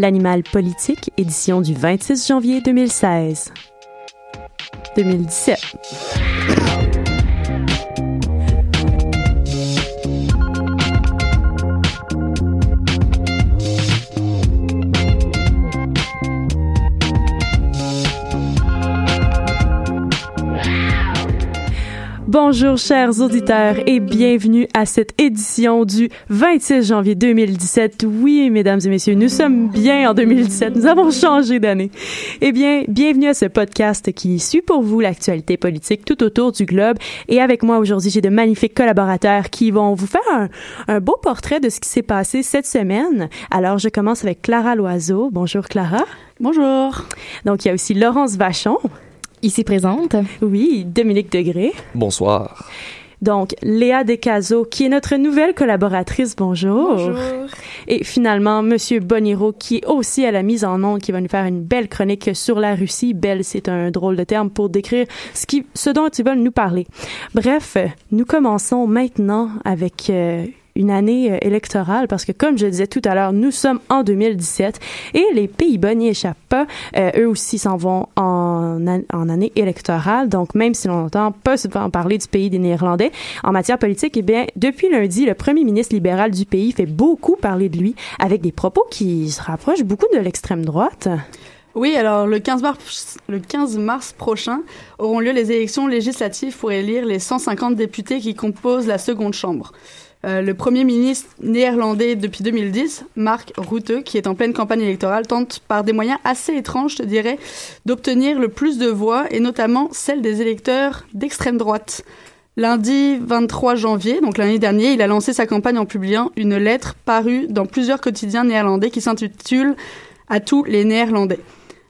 L'animal politique, édition du 26 janvier 2016. 2017. Bonjour chers auditeurs et bienvenue à cette édition du 26 janvier 2017. Oui, mesdames et messieurs, nous sommes bien en 2017. Nous avons changé d'année. Eh bien, bienvenue à ce podcast qui suit pour vous l'actualité politique tout autour du globe. Et avec moi aujourd'hui, j'ai de magnifiques collaborateurs qui vont vous faire un, un beau portrait de ce qui s'est passé cette semaine. Alors, je commence avec Clara Loiseau. Bonjour Clara. Bonjour. Donc, il y a aussi Laurence Vachon. Ici présente. Oui, Dominique Degré. Bonsoir. Donc, Léa Descazo, qui est notre nouvelle collaboratrice. Bonjour. Bonjour. Et finalement, Monsieur Boniro, qui est aussi à la mise en onde, qui va nous faire une belle chronique sur la Russie. Belle, c'est un drôle de terme pour décrire ce, qui, ce dont ils veulent nous parler. Bref, nous commençons maintenant avec euh, une année euh, électorale parce que, comme je disais tout à l'heure, nous sommes en 2017 et les Pays-Bas n'y échappent pas. Euh, eux aussi s'en vont en, en année électorale. Donc, même si l'on entend pas souvent parler du pays des Néerlandais, en matière politique, eh bien, depuis lundi, le premier ministre libéral du pays fait beaucoup parler de lui avec des propos qui se rapprochent beaucoup de l'extrême droite. Oui, alors le 15, mars, le 15 mars prochain auront lieu les élections législatives pour élire les 150 députés qui composent la seconde chambre. Euh, le Premier ministre néerlandais depuis 2010, Mark Rutte, qui est en pleine campagne électorale, tente par des moyens assez étranges, je dirais, d'obtenir le plus de voix, et notamment celles des électeurs d'extrême droite. Lundi 23 janvier, donc l'année dernière, il a lancé sa campagne en publiant une lettre parue dans plusieurs quotidiens néerlandais qui s'intitule À tous les Néerlandais.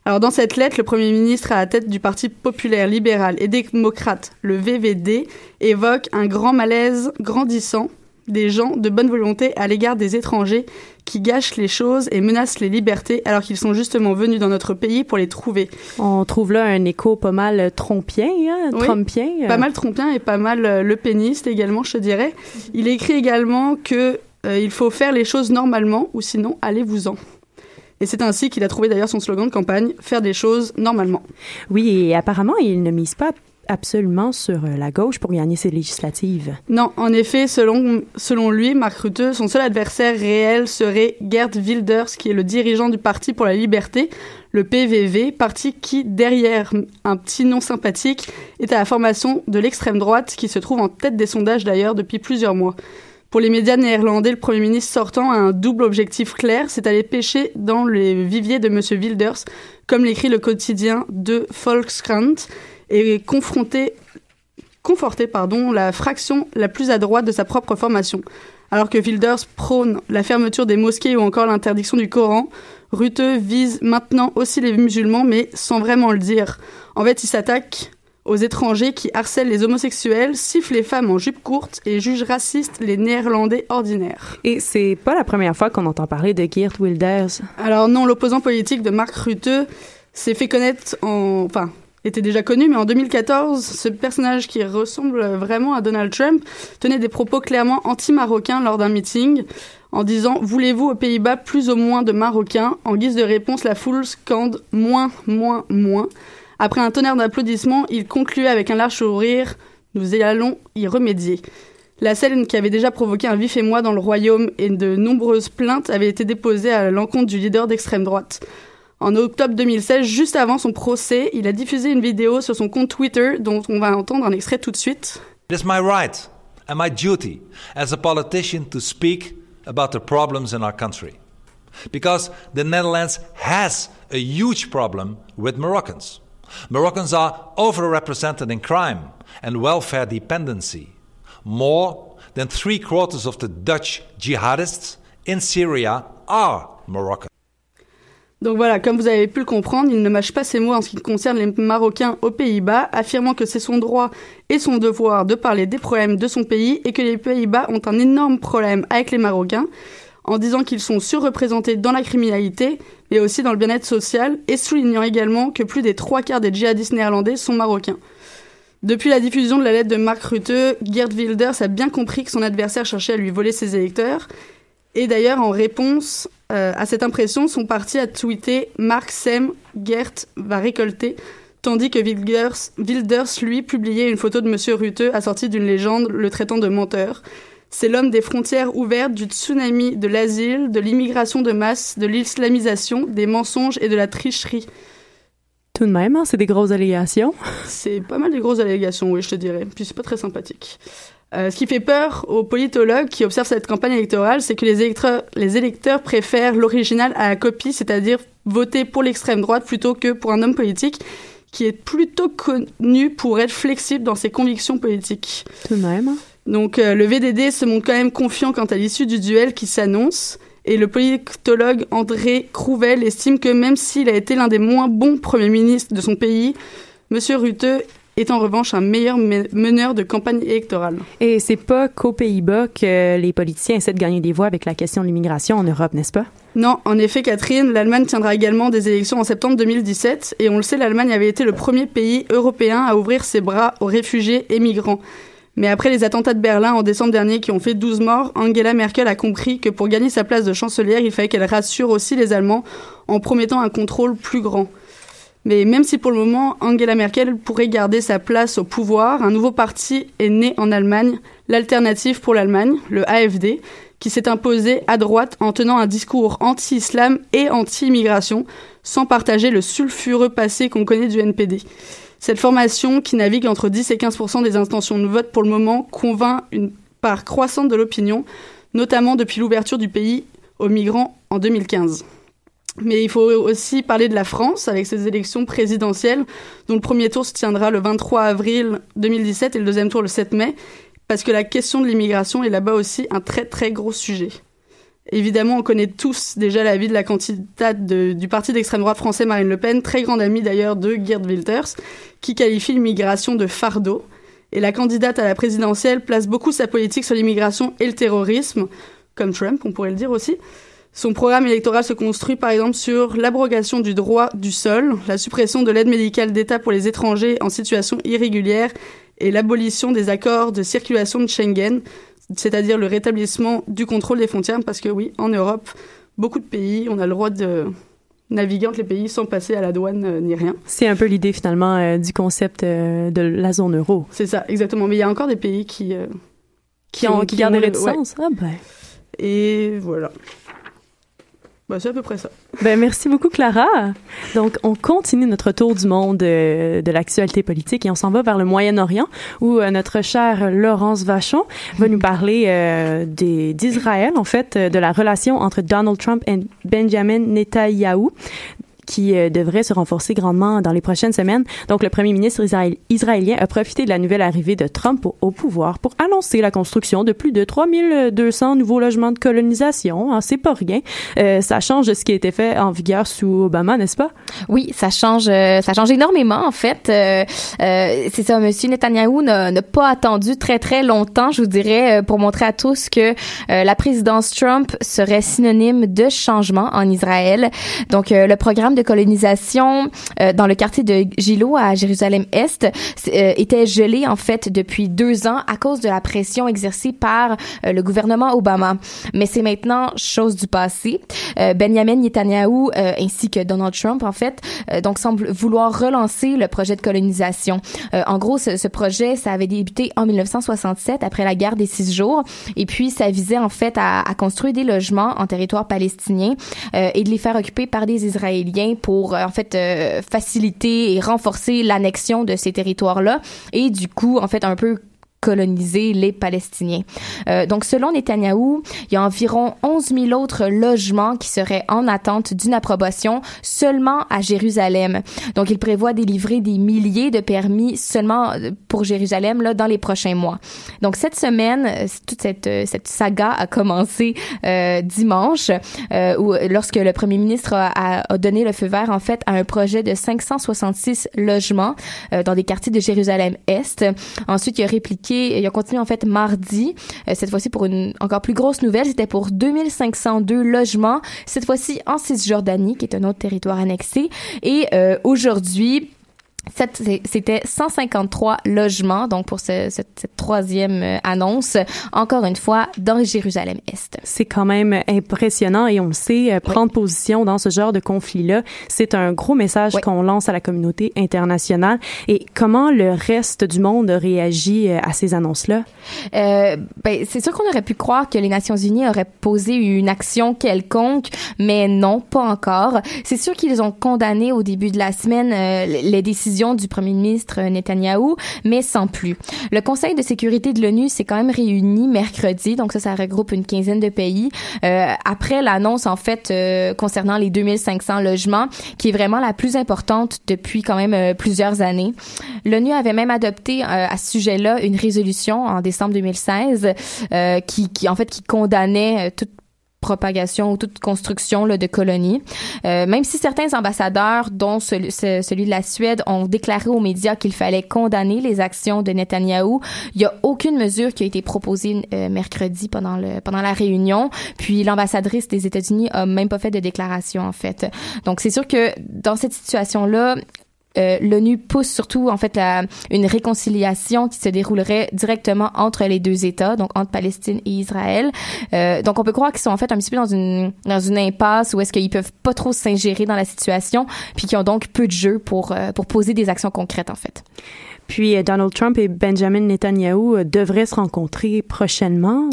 Alors dans cette lettre, le Premier ministre à la tête du Parti populaire libéral et démocrate, le VVD, évoque un grand malaise grandissant des gens de bonne volonté à l'égard des étrangers qui gâchent les choses et menacent les libertés alors qu'ils sont justement venus dans notre pays pour les trouver. On trouve là un écho pas mal trompien, hein, Oui, trumpien. euh. Pas mal trompien et pas mal euh, le péniste également, je te dirais. Il écrit également que euh, il faut faire les choses normalement ou sinon allez-vous-en. Et c'est ainsi qu'il a trouvé d'ailleurs son slogan de campagne, faire des choses normalement. Oui, et apparemment, il ne mise pas absolument sur euh, la gauche pour gagner ses législatives? Non, en effet, selon, selon lui, Mark Rutte, son seul adversaire réel serait Gerd Wilders, qui est le dirigeant du Parti pour la Liberté, le PVV, parti qui, derrière un petit nom sympathique, est à la formation de l'extrême droite, qui se trouve en tête des sondages d'ailleurs depuis plusieurs mois. Pour les médias néerlandais, le Premier ministre sortant a un double objectif clair, c'est aller pêcher dans les viviers de M. Wilders, comme l'écrit le quotidien de Volkskrant, et confronter conforter pardon, la fraction la plus à droite de sa propre formation. Alors que Wilders prône la fermeture des mosquées ou encore l'interdiction du Coran, Rutte vise maintenant aussi les musulmans, mais sans vraiment le dire. En fait, il s'attaque aux étrangers qui harcèlent les homosexuels, sifflent les femmes en jupe courte et jugent racistes les néerlandais ordinaires. Et c'est pas la première fois qu'on entend parler de Geert Wilders. Alors non, l'opposant politique de Mark Rutte s'est fait connaître en... Enfin, était déjà connu, mais en 2014, ce personnage qui ressemble vraiment à Donald Trump tenait des propos clairement anti-marocains lors d'un meeting en disant Voulez-vous aux Pays-Bas plus ou moins de Marocains? En guise de réponse, la foule scande moins, moins, moins. Après un tonnerre d'applaudissements, il concluait avec un large sourire Nous allons y remédier. La scène qui avait déjà provoqué un vif émoi dans le royaume et de nombreuses plaintes avait été déposée à l'encontre du leader d'extrême droite. En octobre 2016, juste avant son procès, il a diffusé une vidéo sur son compte Twitter dont on va entendre un extrait tout de suite. It is my right and my duty as a politician to speak about the problems in our country. Because the Netherlands has a huge problem with Moroccans. Moroccans are overrepresented in crime and welfare dependency. More than three quarters of the Dutch jihadists in Syria are Moroccans. Donc voilà, comme vous avez pu le comprendre, il ne mâche pas ses mots en ce qui concerne les Marocains aux Pays-Bas, affirmant que c'est son droit et son devoir de parler des problèmes de son pays et que les Pays-Bas ont un énorme problème avec les Marocains, en disant qu'ils sont surreprésentés dans la criminalité, mais aussi dans le bien-être social, et soulignant également que plus des trois quarts des djihadistes néerlandais sont marocains. Depuis la diffusion de la lettre de Mark Rutte, Gerd Wilders a bien compris que son adversaire cherchait à lui voler ses électeurs, et d'ailleurs, en réponse euh, à cette impression, son parti a tweeté Mark Sem Gert va récolter, tandis que Wilders, Wilders, lui, publiait une photo de Monsieur Rutte assortie d'une légende le traitant de menteur. C'est l'homme des frontières ouvertes, du tsunami de l'asile, de l'immigration de masse, de l'islamisation, des mensonges et de la tricherie. Tout de même, hein, c'est des grosses allégations. C'est pas mal des grosses allégations, oui, je te dirais. Puis c'est pas très sympathique. Euh, ce qui fait peur aux politologues qui observent cette campagne électorale, c'est que les électeurs, les électeurs préfèrent l'original à la copie, c'est-à-dire voter pour l'extrême droite plutôt que pour un homme politique qui est plutôt connu pour être flexible dans ses convictions politiques. Tout de même. Donc euh, le VDD se montre quand même confiant quant à l'issue du duel qui s'annonce. Et le politologue André Crouvel estime que même s'il a été l'un des moins bons premiers ministres de son pays, Monsieur Rutte est en revanche un meilleur meneur de campagne électorale. Et c'est pas qu'aux Pays-Bas que les politiciens essaient de gagner des voix avec la question de l'immigration en Europe, n'est-ce pas? Non, en effet, Catherine, l'Allemagne tiendra également des élections en septembre 2017 et on le sait, l'Allemagne avait été le premier pays européen à ouvrir ses bras aux réfugiés et migrants. Mais après les attentats de Berlin en décembre dernier qui ont fait 12 morts, Angela Merkel a compris que pour gagner sa place de chancelière, il fallait qu'elle rassure aussi les Allemands en promettant un contrôle plus grand. Mais même si pour le moment Angela Merkel pourrait garder sa place au pouvoir, un nouveau parti est né en Allemagne, l'Alternative pour l'Allemagne, le AFD, qui s'est imposé à droite en tenant un discours anti-islam et anti-immigration, sans partager le sulfureux passé qu'on connaît du NPD. Cette formation, qui navigue entre 10 et 15 des intentions de vote pour le moment, convainc une part croissante de l'opinion, notamment depuis l'ouverture du pays aux migrants en 2015. Mais il faut aussi parler de la France avec ses élections présidentielles, dont le premier tour se tiendra le 23 avril 2017 et le deuxième tour le 7 mai, parce que la question de l'immigration est là-bas aussi un très très gros sujet. Évidemment, on connaît tous déjà l'avis de la candidate du parti d'extrême droite français Marine Le Pen, très grande amie d'ailleurs de Geert Wilders, qui qualifie l'immigration de fardeau. Et la candidate à la présidentielle place beaucoup sa politique sur l'immigration et le terrorisme, comme Trump, on pourrait le dire aussi. Son programme électoral se construit par exemple sur l'abrogation du droit du sol, la suppression de l'aide médicale d'État pour les étrangers en situation irrégulière et l'abolition des accords de circulation de Schengen, c'est-à-dire le rétablissement du contrôle des frontières, parce que oui, en Europe, beaucoup de pays, on a le droit de naviguer entre les pays sans passer à la douane euh, ni rien. C'est un peu l'idée finalement euh, du concept euh, de la zone euro. C'est ça, exactement. Mais il y a encore des pays qui... qui, ont, qui, gardent les réticences. Ah ben. Et voilà. Bah, c'est à peu près ça. Ben, merci beaucoup, Clara. Donc, on continue notre tour du monde euh, de l'actualité politique et on s'en va vers le Moyen-Orient où euh, notre chère Laurence Vachon va nous parler euh, d'Israël, en fait, de la relation entre Donald Trump et Benjamin Netanyahu qui euh, devrait se renforcer grandement dans les prochaines semaines. Donc, le premier ministre israélien a profité de la nouvelle arrivée de Trump au, pouvoir pour annoncer la construction de plus de 3200 nouveaux logements de colonisation. Hein, c'est pas rien. Euh, ça change ce qui été fait en vigueur sous Obama, n'est-ce pas? Oui, ça change, euh, ça change énormément, en fait. Euh, euh, c'est ça, Monsieur Netanyahou n'a pas attendu très, très longtemps, je vous dirais, pour montrer à tous que la présidence Trump serait synonyme de changement en Israël. Donc, le programme de colonisation dans le quartier de Gilo à Jérusalem-Est était gelé, en fait, depuis deux ans à cause de la pression exercée par le gouvernement Obama. Mais c'est maintenant chose du passé. Benjamin Netanyahu ainsi que Donald Trump, en fait, donc semble vouloir relancer le projet de colonisation. Euh, en gros, ce, ce, projet, ça avait débuté en 1967 après la guerre des six jours, et puis ça visait en fait à, à construire des logements en territoire palestinien euh, et de les faire occuper par des Israéliens pour euh, en fait euh, faciliter et renforcer l'annexion de ces territoires-là. Et du coup en fait un peu coloniser les Palestiniens. Euh, donc, selon Netanyahou, il y a environ 11 000 autres logements qui seraient en attente d'une approbation seulement à Jérusalem. Donc, il prévoit délivrer des milliers de permis seulement euh, pour Jérusalem là, dans les prochains mois. Donc, cette semaine, euh, toute cette, cette saga a commencé dimanche, où, lorsque le premier ministre a, a, donné le feu vert, en fait, à un projet de 566 logements dans des quartiers de Jérusalem-Est. Ensuite, il a répliqué il a continué en fait mardi, euh, cette fois-ci pour une encore plus grosse nouvelle, c'était pour 2502 logements, cette fois-ci en Cisjordanie, qui est un autre territoire annexé. Et euh, aujourd'hui, c'était 153 logements, donc pour ce, ce, cette troisième euh, annonce, encore une fois, dans Jérusalem-Est. C'est quand même impressionnant et on le sait, euh, prendre oui. position dans ce genre de conflit-là, c'est un gros message oui. qu'on lance à la communauté internationale. Et comment le reste du monde réagit euh, à ces annonces-là? Euh, ben, c'est sûr qu'on aurait pu croire que les Nations Unies auraient posé une action quelconque, mais non, pas encore. C'est sûr qu'ils ont condamné au début de la semaine euh, les décisions du premier ministre Netanyahou, mais sans plus. Le Conseil de sécurité de l'ONU s'est quand même réuni mercredi, donc ça, ça regroupe une quinzaine de pays, euh, après l'annonce, en fait, euh, concernant les 2500 logements, qui est vraiment la plus importante depuis quand même euh, plusieurs années. L'ONU avait même adopté à ce sujet-là une résolution en décembre 2016 qui, qui, en fait, qui condamnait toute propagation ou toute construction là, de colonies. Euh, même si certains ambassadeurs, dont celui, de la Suède, ont déclaré aux médias qu'il fallait condamner les actions de Netanyahou, il y a aucune mesure qui a été proposée euh, mercredi pendant le pendant la réunion. Puis l'ambassadrice des États-Unis a même pas fait de déclaration en fait. Donc c'est sûr que dans cette situation là, euh, l'ONU pousse surtout en fait la, une réconciliation qui se déroulerait directement entre les deux États, donc entre Palestine et Israël. Euh, donc on peut croire qu'ils sont en fait un petit peu dans une impasse où est-ce qu'ils peuvent pas trop s'ingérer dans la situation, puis qu'ils ont donc peu de jeu pour euh, pour poser des actions concrètes en fait. Puis Donald Trump et Benjamin Netanyahu devraient se rencontrer prochainement.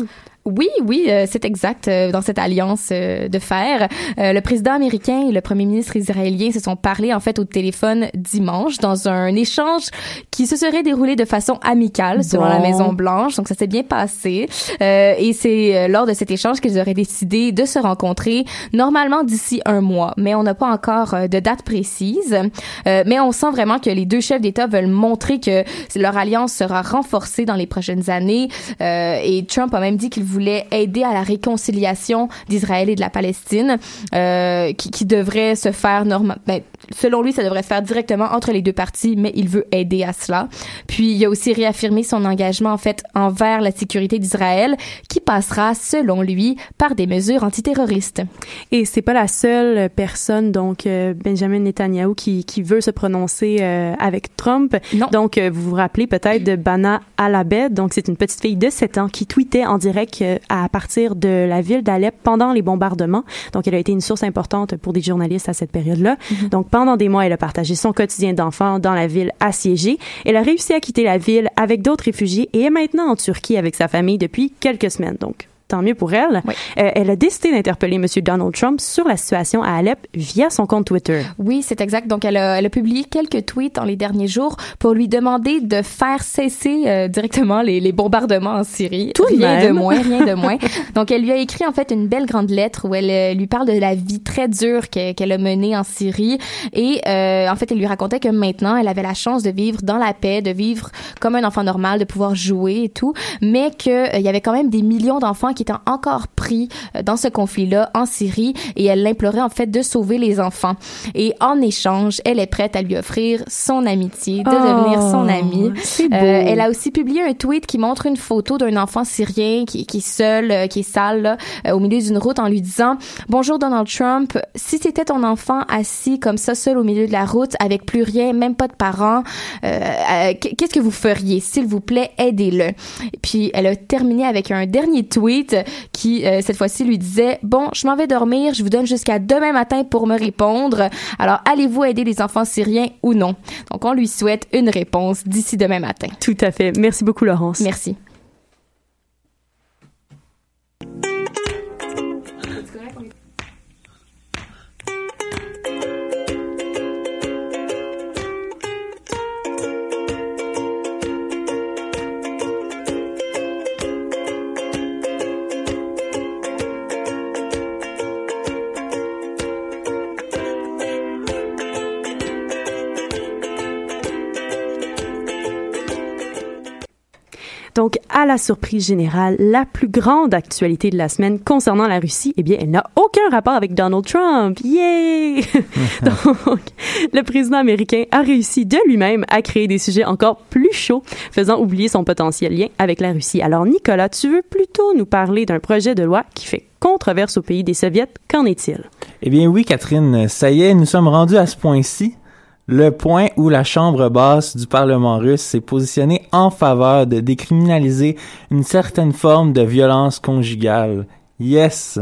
Oui, oui, euh, c'est exact. Euh, dans cette alliance euh, de fer, le président américain et le premier ministre israélien se sont parlé en fait au téléphone dimanche dans un échange qui se serait déroulé de façon amicale bon. selon la Maison Blanche. Donc ça s'est bien passé. et c'est lors de cet échange qu'ils auraient décidé de se rencontrer normalement d'ici un mois, mais on n'a pas encore de date précise. mais on sent vraiment que les deux chefs d'État veulent montrer que leur alliance sera renforcée dans les prochaines années. et Trump a même dit qu'il voulait aider à la réconciliation d'Israël et de la Palestine, euh, qui, qui, devrait se faire normal. Ben, selon lui, ça devrait se faire directement entre les deux parties, mais il veut aider à cela. Puis il a aussi réaffirmé son engagement en fait envers la sécurité d'Israël, qui passera, selon lui, par des mesures antiterroristes. Et c'est pas la seule personne, donc euh, Benjamin Netanyahu, qui, qui veut se prononcer euh, avec Trump. Non. Donc vous vous rappelez peut-être de Bana Alabed, donc c'est une petite fille de 7 ans qui tweetait en direct à partir de la ville d'Alep pendant les bombardements. Donc, elle a été une source importante pour des journalistes à cette période-là. Mm -hmm. Donc, pendant des mois, elle a partagé son quotidien d'enfant dans la ville assiégée. Elle a réussi à quitter la ville avec d'autres réfugiés et est maintenant en Turquie avec sa famille depuis quelques semaines. Donc, tant mieux pour elle. Euh, elle a décidé d'interpeller M. Donald Trump sur la situation à Alep via son compte Twitter. Oui, c'est exact. Donc, elle a, elle a publié quelques tweets dans les derniers jours pour lui demander de faire cesser euh, directement les, les, bombardements en Syrie. Tout rien de, de moins, rien de moins. Donc, elle lui a écrit en fait une belle grande lettre où elle euh, lui parle de la vie très dure qu'elle a menée en Syrie et euh, en fait, elle lui racontait que maintenant, elle avait la chance de vivre dans la paix, de vivre comme un enfant normal, de pouvoir jouer et tout, mais que il y avait quand même des millions d'enfants qui étaient encore pris dans ce conflit-là en Syrie et elle l'implorait en fait de sauver les enfants. Et en échange, elle est prête à lui offrir son amitié, de devenir son amie. Euh, elle a aussi publié un tweet qui montre une photo d'un enfant syrien qui, qui est seul, euh, qui est sale là, euh, au milieu d'une route en lui disant Bonjour Donald Trump, si c'était ton enfant assis comme ça seul au milieu de la route avec plus rien, même pas de parents, euh, qu'est-ce que vous feriez? S'il vous plaît, aidez-le. Puis elle a terminé avec un dernier tweet qui cette fois-ci lui disait Bon, je m'en vais dormir, je vous donne jusqu'à demain matin pour me répondre. Alors allez-vous aider les enfants syriens ou non Donc on lui souhaite une réponse d'ici demain matin. Tout à fait. Merci beaucoup, Laurence. Merci. À la surprise générale, la plus grande actualité de la semaine concernant la Russie, eh bien, elle n'a aucun rapport avec Donald Trump. Yay! Donc, le président américain a réussi de lui-même à créer des sujets encore plus chauds, faisant oublier son potentiel lien avec la Russie. Alors, Nicolas, tu veux plutôt nous parler d'un projet de loi qui fait controverse au pays des Soviets. Qu'en est-il? Eh bien, oui, Catherine. Ça y est, nous sommes rendus à ce point-ci le point où la Chambre basse du Parlement russe s'est positionnée en faveur de décriminaliser une certaine forme de violence conjugale. Yes!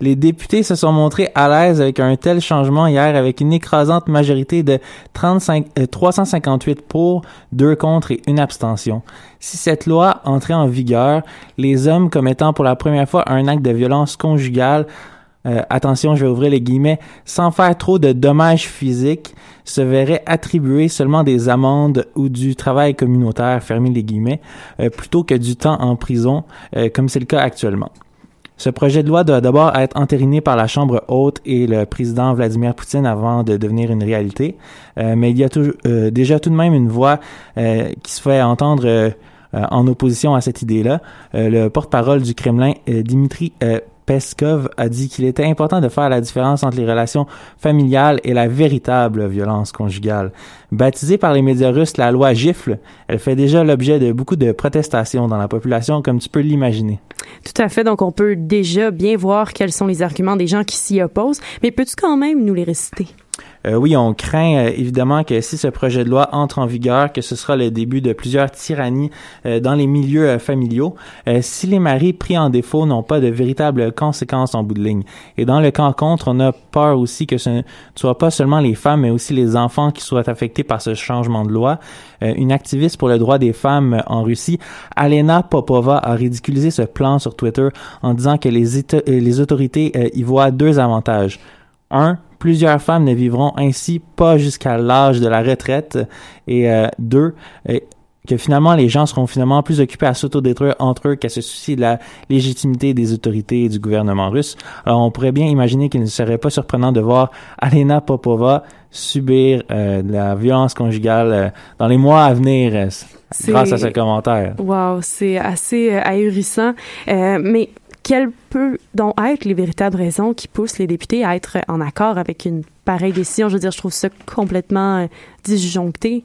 Les députés se sont montrés à l'aise avec un tel changement hier avec une écrasante majorité de 35, euh, 358 pour, 2 contre et une abstention. Si cette loi entrait en vigueur, les hommes commettant pour la première fois un acte de violence conjugale euh, attention, je vais ouvrir les guillemets, sans faire trop de dommages physiques, se verraient attribuer seulement des amendes ou du travail communautaire, fermez les guillemets, euh, plutôt que du temps en prison, euh, comme c'est le cas actuellement. Ce projet de loi doit d'abord être entériné par la Chambre haute et le président Vladimir Poutine avant de devenir une réalité. mais il y a tout, déjà tout de même une voix qui se fait entendre en opposition à cette idée-là. le porte-parole du Kremlin, Dimitri Peskov a dit qu'il était important de faire la différence entre les relations familiales et la véritable violence conjugale. Baptisée par les médias russes la loi gifle, elle fait déjà l'objet de beaucoup de protestations dans la population, comme tu peux l'imaginer. Tout à fait. Donc, on peut déjà bien voir quels sont les arguments des gens qui s'y opposent. Mais peux-tu quand même nous les réciter? Euh, oui, on craint euh, évidemment que si ce projet de loi entre en vigueur, que ce sera le début de plusieurs tyrannies euh, dans les milieux familiaux, si les maris pris en défaut n'ont pas de véritables conséquences en bout de ligne. Et dans le camp contre, on a peur aussi que ce ne soit pas seulement les femmes, mais aussi les enfants qui soient affectés par ce changement de loi. une activiste pour le droit des femmes en Russie, Alena Popova, a ridiculisé ce plan sur Twitter en disant que les, les autorités y voient deux avantages. Un, plusieurs femmes ne vivront ainsi pas jusqu'à l'âge de la retraite. Et euh, deux, euh, que finalement les gens seront finalement plus occupés à s'autodétruire entre eux qu'à se soucier de la légitimité des autorités et du gouvernement russe. Alors on pourrait bien imaginer qu'il ne serait pas surprenant de voir Alena Popova subir euh, de la violence conjugale euh, dans les mois à venir euh, grâce à ce commentaire. Wow, c'est assez ahurissant. mais quelles peuvent donc être les véritables raisons qui poussent les députés à être en accord avec une pareille décision? Je veux dire, je trouve ça complètement disjoncté.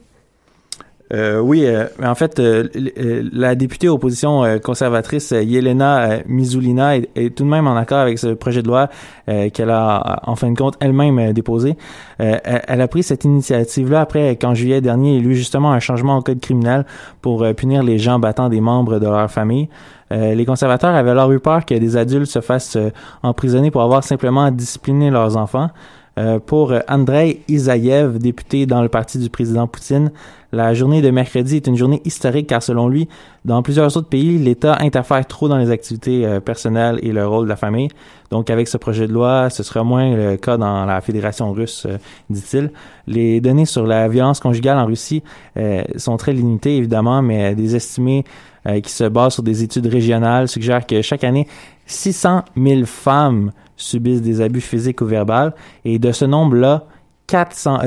Euh, oui, euh, en fait, euh, la députée opposition conservatrice Yelena Mizulina est, tout de même en accord avec ce projet de loi qu'elle a, en fin de compte, elle-même déposé. Elle, a pris cette initiative-là après qu'en juillet dernier, il y a eu justement un changement au code criminel pour punir les gens battant des membres de leur famille. Les conservateurs avaient alors eu peur que des adultes se fassent emprisonner pour avoir simplement discipliné leurs enfants. Euh, pour Andrei Isayev, député dans le parti du président Poutine, la journée de mercredi est une journée historique car selon lui, dans plusieurs autres pays, l'État interfère trop dans les activités euh, personnelles et le rôle de la famille. Donc avec ce projet de loi, ce sera moins le cas dans la Fédération russe, euh, dit-il. Les données sur la violence conjugale en Russie euh, sont très limitées évidemment, mais des estimés qui se basent sur des études régionales suggèrent que chaque année, 600 000 femmes subissent des abus physiques ou verbales et de ce nombre-là, 400,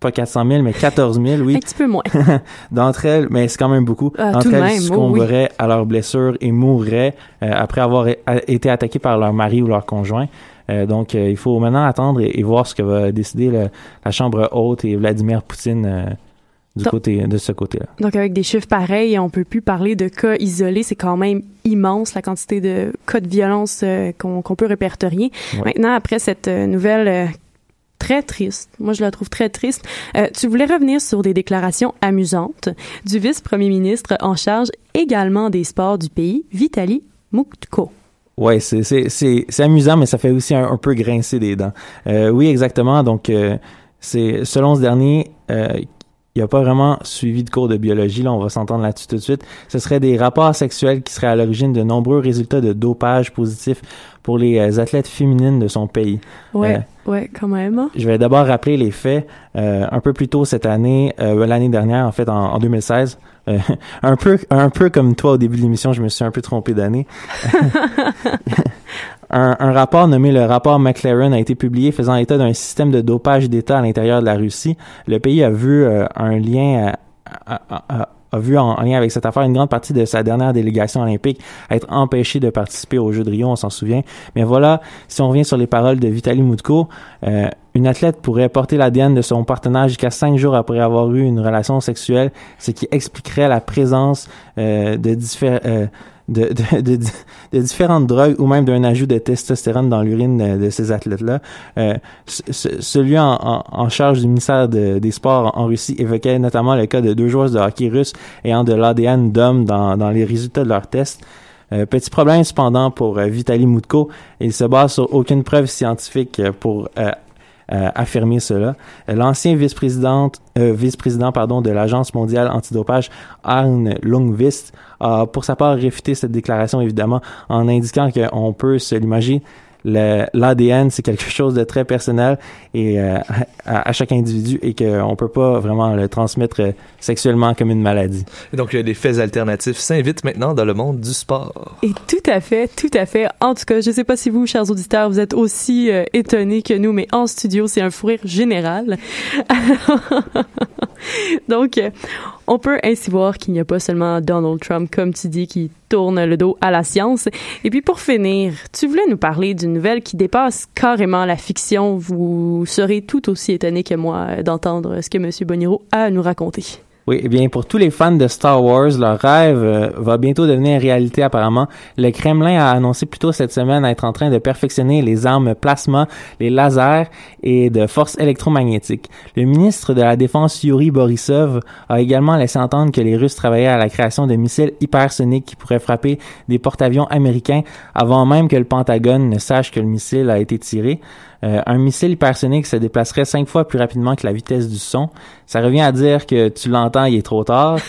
pas 400 000, mais 14 000, oui. Un petit peu moins. D'entre elles, mais c'est quand même beaucoup. Ah, D'entre elles même, succomberaient à leurs blessures et mourraient euh, après avoir été attaquées par leur mari ou leur conjoint. Euh, donc, euh, il faut maintenant attendre et, et voir ce que va décider le- la Chambre haute et Vladimir Poutine euh, du Donc- côté de ce côté-là. Donc, avec des chiffres pareils, on peut plus parler de cas isolés. C'est quand même immense la quantité de cas de violence euh, qu'on peut répertorier. Ouais. Maintenant, après cette euh, nouvelle euh, très triste, moi je la trouve très triste, euh, tu voulais revenir sur des déclarations amusantes du vice-premier ministre en charge également des sports du pays, Vitali Mutko. Ouais, c'est amusant, mais ça fait aussi un, un peu grincer des dents. Euh, oui, exactement. Donc, euh, c'est selon ce dernier, il n'y a pas vraiment suivi de cours de biologie. Là, on va s'entendre là-dessus tout de suite. Ce serait des rapports sexuels qui seraient à l'origine de nombreux résultats de dopage positifs pour les euh, athlètes féminines de son pays. Ouais, Euh, ouais, quand même. je vais d'abord rappeler les faits. Euh, un peu plus tôt cette année, euh, l'année dernière, en fait, en, en 2016, euh, un peu, un peu comme toi au début de l'émission, je me suis un peu trompé d'année. un, rapport nommé le rapport McLaren a été publié faisant état d'un système de dopage d'État à l'intérieur de la Russie. Le pays a vu euh, un lien, euh, en, en lien avec cette affaire une grande partie de sa dernière délégation olympique être empêchée de participer aux Jeux de Rio, on s'en souvient. Mais voilà, si on revient sur les paroles de Vitaly Mutko, euh, une athlète pourrait porter l'ADN de son partenaire jusqu'à cinq jours après avoir eu une relation sexuelle, ce qui expliquerait la présence de, diffé- euh, de, de, de, de différentes drogues ou même d'un ajout de testostérone dans l'urine de ces athlètes-là. Euh, ce- ce- celui en, en, en charge du ministère de- des Sports en, Russie évoquait notamment le cas de deux joueuses de hockey russe ayant de l'ADN d'hommes dans, dans les résultats de leurs tests. Euh, petit problème cependant pour euh, Vitaly Mutko, il se base sur aucune preuve scientifique euh, pour euh, euh, affirmer cela. Euh, L'ancien vice-présidente, euh, vice-président pardon de l'agence mondiale antidopage, Arne Lundqvist, a pour sa part réfuté cette déclaration évidemment en indiquant qu'on peut se l'imaginer. le- L'ADN, c'est quelque chose de très personnel et euh, à, à chaque individu et qu'on peut pas vraiment le transmettre euh, sexuellement comme une maladie. Et donc, euh, les faits alternatifs s'invitent maintenant dans le monde du sport. Et tout à fait, tout à fait. En tout cas, je sais pas si vous, chers auditeurs, vous êtes aussi euh, étonnés que nous, mais en studio, c'est un fou rire général. Donc, euh, on peut ainsi voir qu'il n'y a pas seulement Donald Trump, comme tu dis, qui tourne le dos à la science. Et puis, pour finir, tu voulais nous parler d'une nouvelle qui dépasse carrément la fiction. Vous serez tout aussi étonnés que moi euh, d'entendre ce que M. Boniro a à nous raconter. Oui, eh bien, pour tous les fans de Star Wars, leur rêve euh, va bientôt devenir réalité apparemment. Le Kremlin a annoncé plus tôt cette semaine être en train de perfectionner les armes plasma, les lasers et de force électromagnétique. Le ministre de la Défense Yuri Borisov a également laissé entendre que les Russes travaillaient à la création de missiles hypersoniques qui pourraient frapper des porte-avions américains avant même que le Pentagone ne sache que le missile a été tiré. Euh, un missile hypersonique se déplacerait cinq fois plus rapidement que la vitesse du son. Ça revient à dire que tu l'entends, il est trop tard.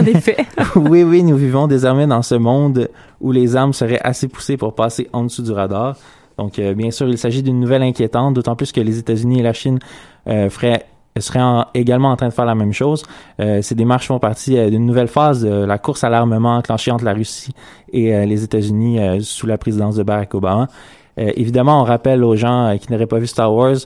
En effet. oui, oui, nous vivons désormais dans ce monde où les armes seraient assez poussées pour passer en dessous du radar. Donc, euh, bien sûr, il s'agit d'une nouvelle inquiétante, d'autant plus que les États-Unis et la Chine euh, feraient seraient en- également en train de faire la même chose. Euh, ces démarches font partie euh, d'une nouvelle phase de la course à l'armement enclenchée entre la Russie et les États-Unis sous la présidence de Barack Obama. Euh, évidemment, on rappelle aux gens euh, qui n'auraient pas vu Star Wars,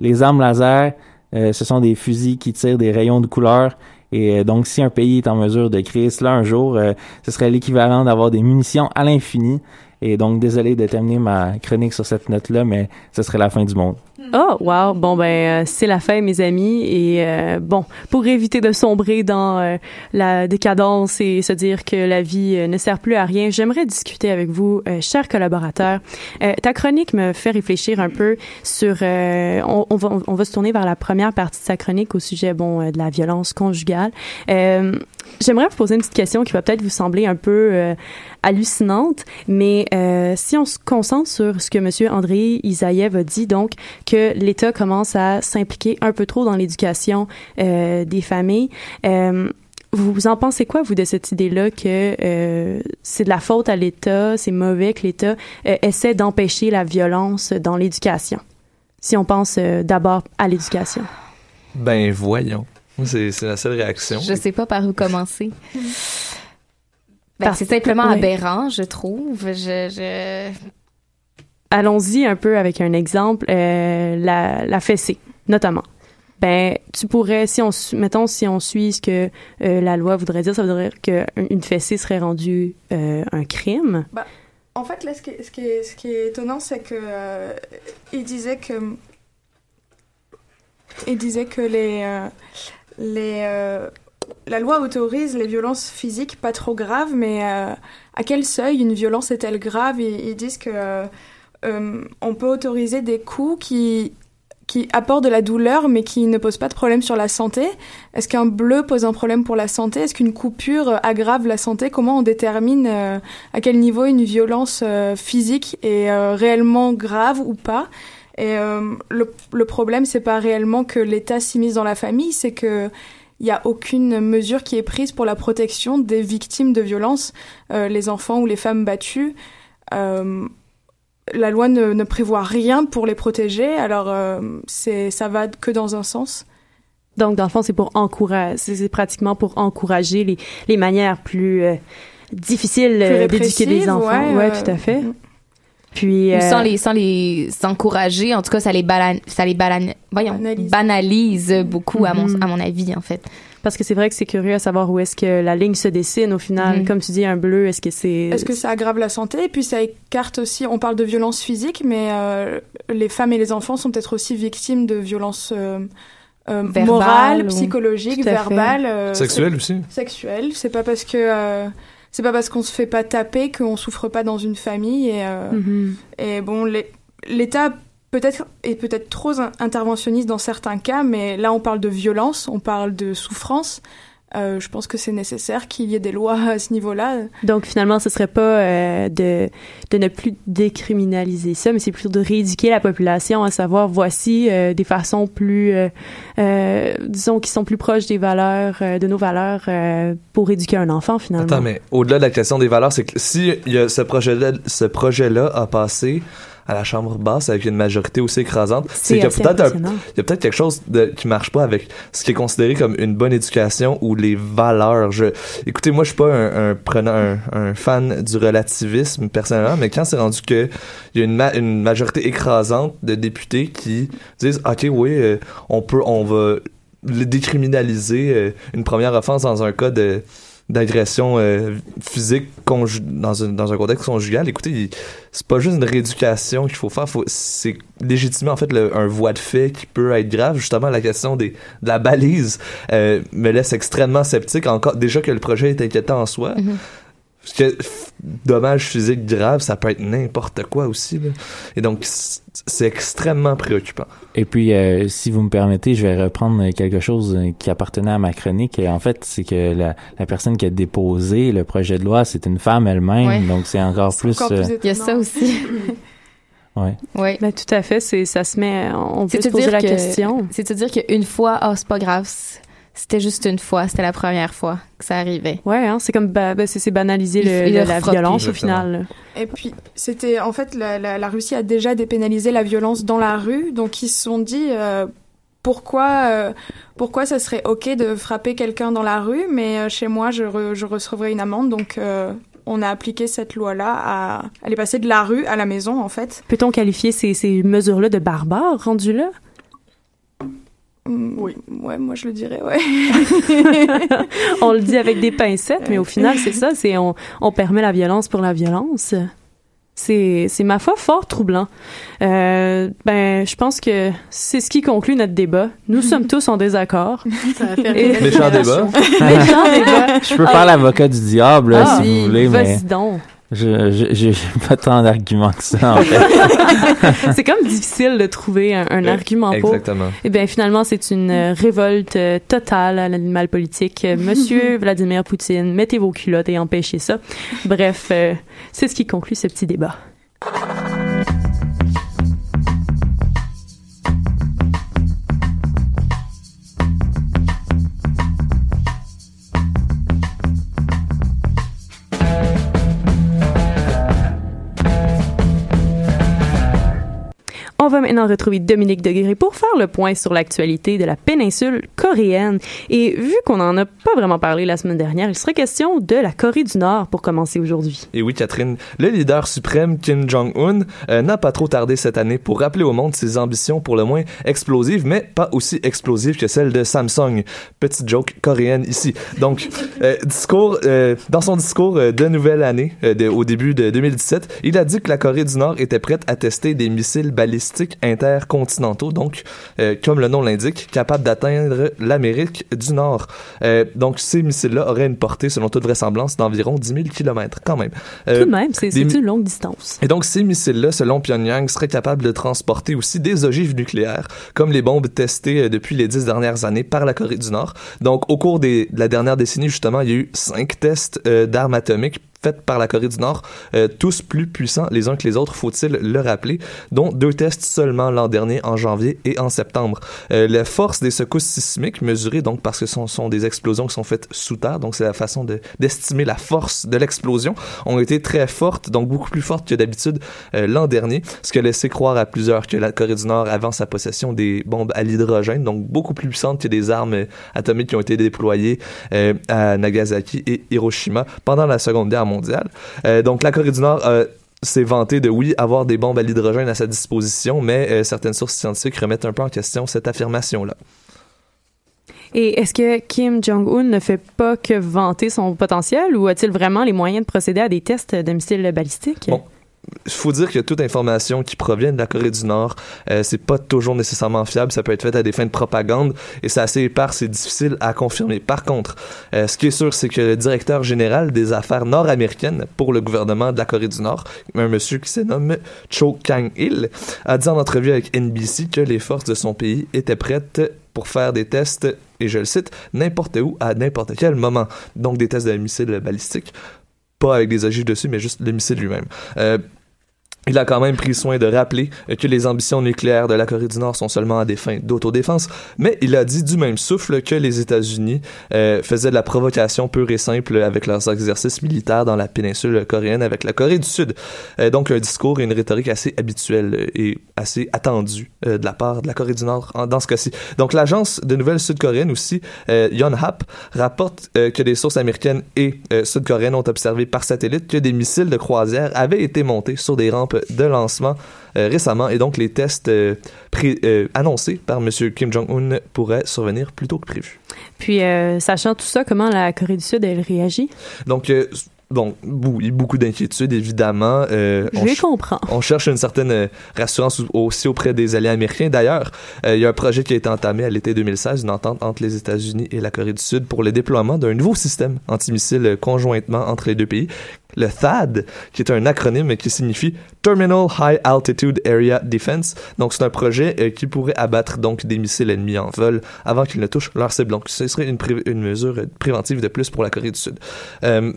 les armes laser, euh, ce sont des fusils qui tirent des rayons de couleur. Et donc, si un pays est en mesure de créer cela un jour, ce serait l'équivalent d'avoir des munitions à l'infini. Et donc, désolé de terminer ma chronique sur cette note-là, mais ce serait la fin du monde. Oh, wow. Bon, ben, euh, c'est la fin, mes amis. Et euh, bon, pour éviter de sombrer dans euh, la décadence et se dire que la vie ne sert plus à rien, j'aimerais discuter avec vous, chers collaborateurs. Ta chronique me fait réfléchir un peu sur... on, va, on va se tourner vers la première partie de sa chronique au sujet, bon, de la violence conjugale. J'aimerais vous poser une petite question qui va peut-être vous sembler un peu euh, hallucinante, mais euh, si on se concentre sur ce que Monsieur André Isaïev a dit, donc que l'État commence à s'impliquer un peu trop dans l'éducation euh, des familles. Vous en pensez quoi, vous, de cette idée-là que c'est de la faute à l'État, c'est mauvais que l'État essaie d'empêcher la violence dans l'éducation? Si on pense d'abord à l'éducation? Ben voyons. C'est la seule réaction. Je sais pas par où commencer. Ben, c'est simplement oui. aberrant, je trouve. Je, je... Allons-y un peu avec un exemple, euh, la, la fessée, notamment. Ben, tu pourrais, si on, mettons, si on suit ce que euh, la loi voudrait dire, ça voudrait dire qu'une fessée serait rendue euh, un crime. Bah, en fait, là, ce qui est, ce qui est, ce qui est étonnant, c'est que euh, il disait que il disait que les euh, euh, la loi autorise les violences physiques pas trop graves, mais euh, à quel seuil une violence est-elle grave? Ils, disent que euh, euh, on peut autoriser des coups qui apportent de la douleur mais qui ne posent pas de problème sur la santé. Est-ce qu'un bleu pose un problème pour la santé? Est-ce qu'une coupure aggrave la santé? Comment on détermine à quel niveau une violence physique est réellement grave ou pas? Et euh, le, le problème, c'est pas réellement que l'État s'immisce dans la famille, c'est que il n'y a aucune mesure qui est prise pour la protection des victimes de violences, euh, les enfants ou les femmes battues. Euh, la loi ne, ne prévoit rien pour les protéger, alors euh, c'est ça va que dans un sens. Donc, dans le fond, c'est pour encourager, c'est pratiquement pour encourager les, les manières plus euh, difficiles euh, d'éduquer des enfants. ouais, Ouais, tout à fait. Puis, Ou euh, sans les sans les encourager, en tout cas, ça les balan, ça les balan, voyons, banalise, beaucoup à mon Mhm. à mon avis en fait. Parce que c'est vrai que c'est curieux à savoir où est-ce que la ligne se dessine au final. Mhm. Comme tu dis, un bleu, est-ce que c'est... Est-ce que ça aggrave la santé? Et puis ça écarte aussi, on parle de violence physique, mais euh, les femmes et les enfants sont peut-être aussi victimes de violences euh, euh, Verbales morales, ou- psychologiques, verbales. euh, Sexuelles aussi. Sexuelles. C'est pas parce que... c'est pas parce qu'on se fait pas taper qu'on souffre pas dans une famille et, euh, Mhm. et bon l'État peut-être est peut-être trop in- interventionniste dans certains cas mais là on parle de violence on parle de souffrance je pense que c'est nécessaire qu'il y ait des lois à ce niveau-là Donc finalement, ce serait pas euh, de, de ne plus décriminaliser ça, mais c'est plutôt de rééduquer la population à savoir voici euh, des façons plus, euh, euh, disons, qui sont plus proches des valeurs, euh, de nos valeurs euh, pour éduquer un enfant finalement. Attends, mais au-delà de la question des valeurs, c'est que si il y a ce projet-là, ce projet-là a passé à la Chambre basse avec une majorité aussi écrasante, C'est qu'il y a peut-être un- impressionnant. il y a peut-être quelque chose de, qui marche pas avec ce qui est considéré comme une bonne éducation ou les valeurs. Je, écoutez, moi, je suis pas un, un prenant, un, un fan du relativisme personnellement, mais quand c'est rendu que il y a une, ma- une majorité écrasante de députés qui disent, ok, oui, euh, on peut, on va décriminaliser euh, une première offense dans un cas de d'agression euh, physique dans, un, dans un contexte conjugal. Écoutez, c'est pas juste une rééducation qu'il faut faire, faut, c'est légitimer en fait le- un voie de fait qui peut être grave. Justement, la question des, de la balise euh, me laisse extrêmement sceptique. Encore, déjà que le projet est inquiétant en soi. Parce que dommage physique grave, ça peut être n'importe quoi aussi. là. Et donc, c'est extrêmement préoccupant. Et puis, euh, si vous me permettez, je vais reprendre quelque chose euh, qui appartenait à ma chronique. Et en fait, c'est que la, la personne qui a déposé le projet de loi, c'est une femme elle-même. Ouais. Donc, c'est encore plus... euh, Il y a ça aussi. ouais. Oui. Ben, tout à fait, c'est ça se met, on peut se poser dire la que- question. C'est te dire qu'une fois, ah, c'est pas grave. C'était juste une fois, c'était la première fois que ça arrivait. Ouais, hein, c'est comme ba- ben, c'est banaliser le- le- la violence au final. Et puis, c'était en fait, la, la, la Russie a déjà dépénalisé la violence dans la rue, donc ils se sont dit euh, pourquoi, euh, pourquoi ça serait ok de frapper quelqu'un dans la rue, mais euh, chez moi je, re- je recevrais une amende, donc euh, on a appliqué cette loi-là à, à les passer de la rue à la maison en fait. Peut-on qualifier ces, ces mesures-là de barbares rendues là? Oui. Ouais, moi je le dirais, ouais. on le dit avec des pincettes, mais au final, c'est ça, c'est on, on permet la violence pour la violence. C'est, c'est ma foi fort troublant. Euh, ben, je pense que c'est ce qui conclut notre débat. Nous sommes tous en désaccord. Ça va faire Et- une belle Méchant débat. Méchant débat. Je peux faire l'avocat du diable, Ah, si oui, vous voulez, mais... Vas-y donc. Je, je, j'ai pas tant d'arguments que ça, en fait. c'est comme difficile de trouver un, un argument pour. Exactement. Eh bien, finalement, c'est une euh, révolte euh, totale à l'animal politique. Euh, Monsieur Vladimir Poutine, mettez vos culottes et empêchez ça. Bref, euh, c'est ce qui conclut ce petit débat. Va maintenant retrouver Dominique Degré pour faire le point sur l'actualité de la péninsule coréenne. Et vu qu'on n'en a pas vraiment parlé la semaine dernière, il serait question de la Corée du Nord pour commencer aujourd'hui. Et oui, Catherine, le leader suprême Kim Jong-un euh, n'a pas trop tardé cette année pour rappeler au monde ses ambitions pour le moins explosives, mais pas aussi explosives que celles de Samsung. Petite joke coréenne ici. Donc, euh, discours, euh, dans son discours de nouvelle année, au début de 2017, il a dit que la Corée du Nord était prête à tester des missiles balistiques intercontinentaux, donc, euh, comme le nom l'indique, capables d'atteindre l'Amérique du Nord. Euh, donc, ces missiles-là auraient une portée, selon toute vraisemblance, d'environ 10 000 km, quand même. Euh, Tout de même, c'est une longue distance. et donc, ces missiles-là, selon Pyongyang, seraient capables de transporter aussi des ogives nucléaires, comme les bombes testées depuis les dix dernières années par la Corée du Nord. Donc, au cours des- de la dernière décennie, justement, il y a eu cinq tests d'armes atomiques faits par la Corée du Nord, euh, tous plus puissants les uns que les autres, faut-il le rappeler, dont deux tests seulement l'an dernier, en janvier et en septembre. Euh, la force des secousses sismiques, mesurées donc parce que ce sont, des explosions qui sont faites sous terre, donc c'est la façon de- d'estimer la force de l'explosion, ont été très fortes, donc beaucoup plus fortes que d'habitude euh, l'an dernier, ce qui a laissé croire à plusieurs que la Corée du Nord avait en sa possession des bombes à l'hydrogène, donc beaucoup plus puissantes que des armes euh, atomiques qui ont été déployées euh, à Nagasaki et Hiroshima pendant la Seconde Guerre mondiale. Euh, donc la Corée du Nord euh, s'est vanté de, oui, avoir des bombes à l'hydrogène à sa disposition, mais euh, certaines sources scientifiques remettent un peu en question cette affirmation-là. Et est-ce que Kim Jong-un ne fait pas que vanter son potentiel ou a-t-il vraiment les moyens de procéder à des tests de missiles balistiques? Bon. Il faut dire que toute information qui provient de la Corée du Nord, euh, c'est pas toujours nécessairement fiable. Ça peut être fait à des fins de propagande et c'est assez épars, c'est difficile à confirmer. Par contre, euh, ce qui est sûr, c'est que le directeur général des affaires nord-américaines pour le gouvernement de la Corée du Nord, un monsieur qui se nomme Cho Kang-il, a dit en entrevue avec NBC que les forces de son pays étaient prêtes pour faire des tests, et je le cite, n'importe où, à n'importe quel moment. Donc des tests de missiles balistiques pas avec des ogives dessus, mais juste le lui-même. Euh, il a quand même pris soin de rappeler que les ambitions nucléaires de la Corée du Nord sont seulement à des fins d'autodéfense, mais il a dit du même souffle que les États-Unis euh, faisaient de la provocation pure et simple avec leurs exercices militaires dans la péninsule coréenne avec la Corée du Sud. Euh, donc un discours et une rhétorique assez habituelle et assez attendue euh, de la part de la Corée du Nord en- dans ce cas-ci. Donc l'agence de nouvelles sud-coréennes aussi, euh, Yonhap, rapporte euh, que des sources américaines et euh, sud-coréennes ont observé par satellite que des missiles de croisière avaient été montés sur des rampes de lancement euh, récemment et donc les tests euh, euh, annoncés par M. Kim Jong-un pourraient survenir plus tôt que prévu. Puis, sachant tout ça, comment la Corée du Sud, elle réagit? Donc, a beaucoup d'inquiétudes, évidemment. Euh, Je on les comprends. On cherche une certaine euh, rassurance aussi auprès des alliés américains. D'ailleurs, euh, il y a un projet qui a été entamé à l'été 2016, une entente entre les États-Unis et la Corée du Sud pour le déploiement d'un nouveau système antimissile conjointement entre les deux pays. Le THAAD, qui est un acronyme qui signifie Terminal High Altitude Area Defense. Donc, c'est un projet euh, qui pourrait abattre donc des missiles ennemis en vol avant qu'ils ne touchent leur cible. Donc, ce serait une, mesure préventive de plus pour la Corée du Sud. Euh,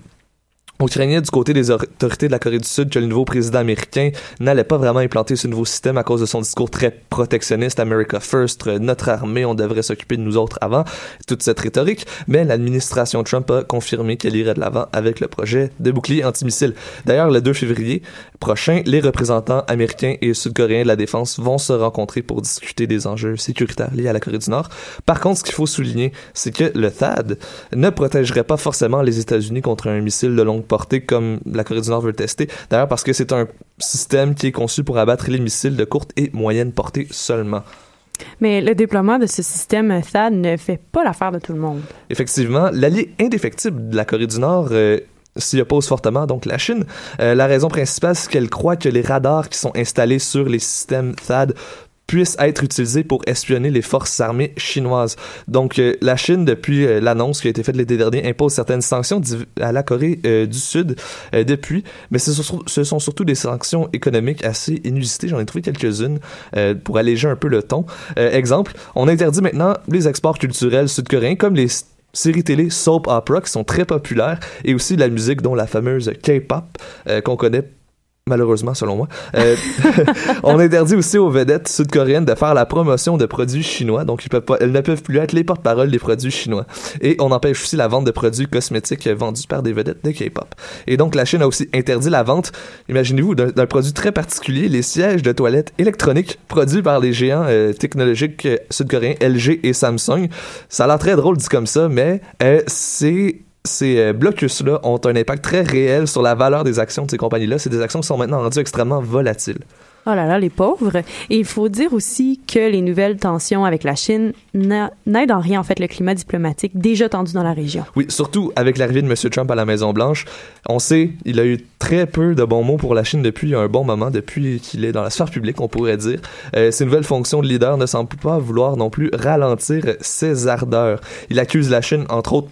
on craignait du côté des autorités de la Corée du Sud que le nouveau président américain n'allait pas vraiment implanter ce nouveau système à cause de son discours très protectionniste, America First, euh, notre armée, on devrait s'occuper de nous autres avant, toute cette rhétorique. Mais l'administration Trump a confirmé qu'elle irait de l'avant avec le projet de bouclier antimissile. D'ailleurs, le 2 février prochain, les représentants américains et sud-coréens de la défense vont se rencontrer pour discuter des enjeux sécuritaires liés à la Corée du Nord. Par contre, ce qu'il faut souligner, c'est que le THAAD ne protégerait pas forcément les États-Unis contre un missile de longue comme la Corée du Nord veut le tester. D'ailleurs, parce que c'est un système qui est conçu pour abattre les missiles de courte et moyenne portée seulement. Mais le déploiement de ce système THAAD ne fait pas l'affaire de tout le monde. Effectivement, l'allié indéfectible de la Corée du Nord euh, s'y oppose fortement, donc la Chine. Euh, la raison principale, c'est qu'elle croit que les radars qui sont installés sur les systèmes THAAD puissent être utilisés pour espionner les forces armées chinoises. Donc, euh, la Chine, depuis euh, l'annonce qui a été faite l'été dernier, impose certaines sanctions à la Corée euh, du Sud depuis, mais ce sont, ce sont surtout des sanctions économiques assez inusitées. J'en ai trouvé quelques-unes pour alléger un peu le ton. Exemple, on interdit maintenant les exports culturels sud-coréens comme les séries télé soap opera qui sont très populaires et aussi la musique dont la fameuse K-pop qu'on connaît malheureusement selon moi. Euh, on interdit aussi aux vedettes sud-coréennes de faire la promotion de produits chinois, donc ils elles ne peuvent plus être les porte-parole des produits chinois. Et on empêche aussi la vente de produits cosmétiques vendus par des vedettes de K-pop. Et donc la Chine a aussi interdit la vente, imaginez-vous, d'un produit très particulier, les sièges de toilettes électroniques produits par les géants euh, technologiques euh, sud-coréens LG et Samsung. Ça a l'air très drôle dit comme ça, mais c'est ces euh, blocus-là ont un impact très réel sur la valeur des actions de ces compagnies-là. C'est des actions qui sont maintenant rendues extrêmement volatiles. Oh là là, les pauvres. Et il faut dire aussi que les nouvelles tensions avec la Chine n'a- n'aident en rien, en fait, le climat diplomatique déjà tendu dans la région. Oui, surtout avec l'arrivée de M. Trump à la Maison-Blanche. On sait, il a eu très peu de bons mots pour la Chine depuis un bon moment, depuis qu'il est dans la sphère publique, on pourrait dire. Euh, ses nouvelles fonctions de leader ne semblent pas vouloir non plus ralentir ses ardeurs. Il accuse la Chine, entre autres, tr-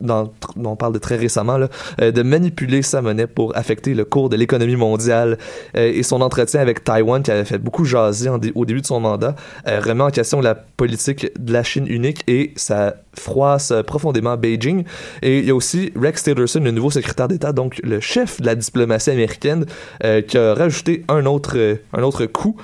dans, on parle de très récemment, là, euh, de manipuler sa monnaie pour affecter le cours de l'économie mondiale. Euh, et son entretien avec Taïwan, qui avait fait beaucoup jaser au début de son mandat, euh, remet en question la politique de la Chine unique et ça froisse euh, profondément Beijing. Et il y a aussi Rex Tillerson, le nouveau secrétaire d'État, donc le chef de la diplomatie américaine, euh, qui a rajouté un autre, euh, un autre coup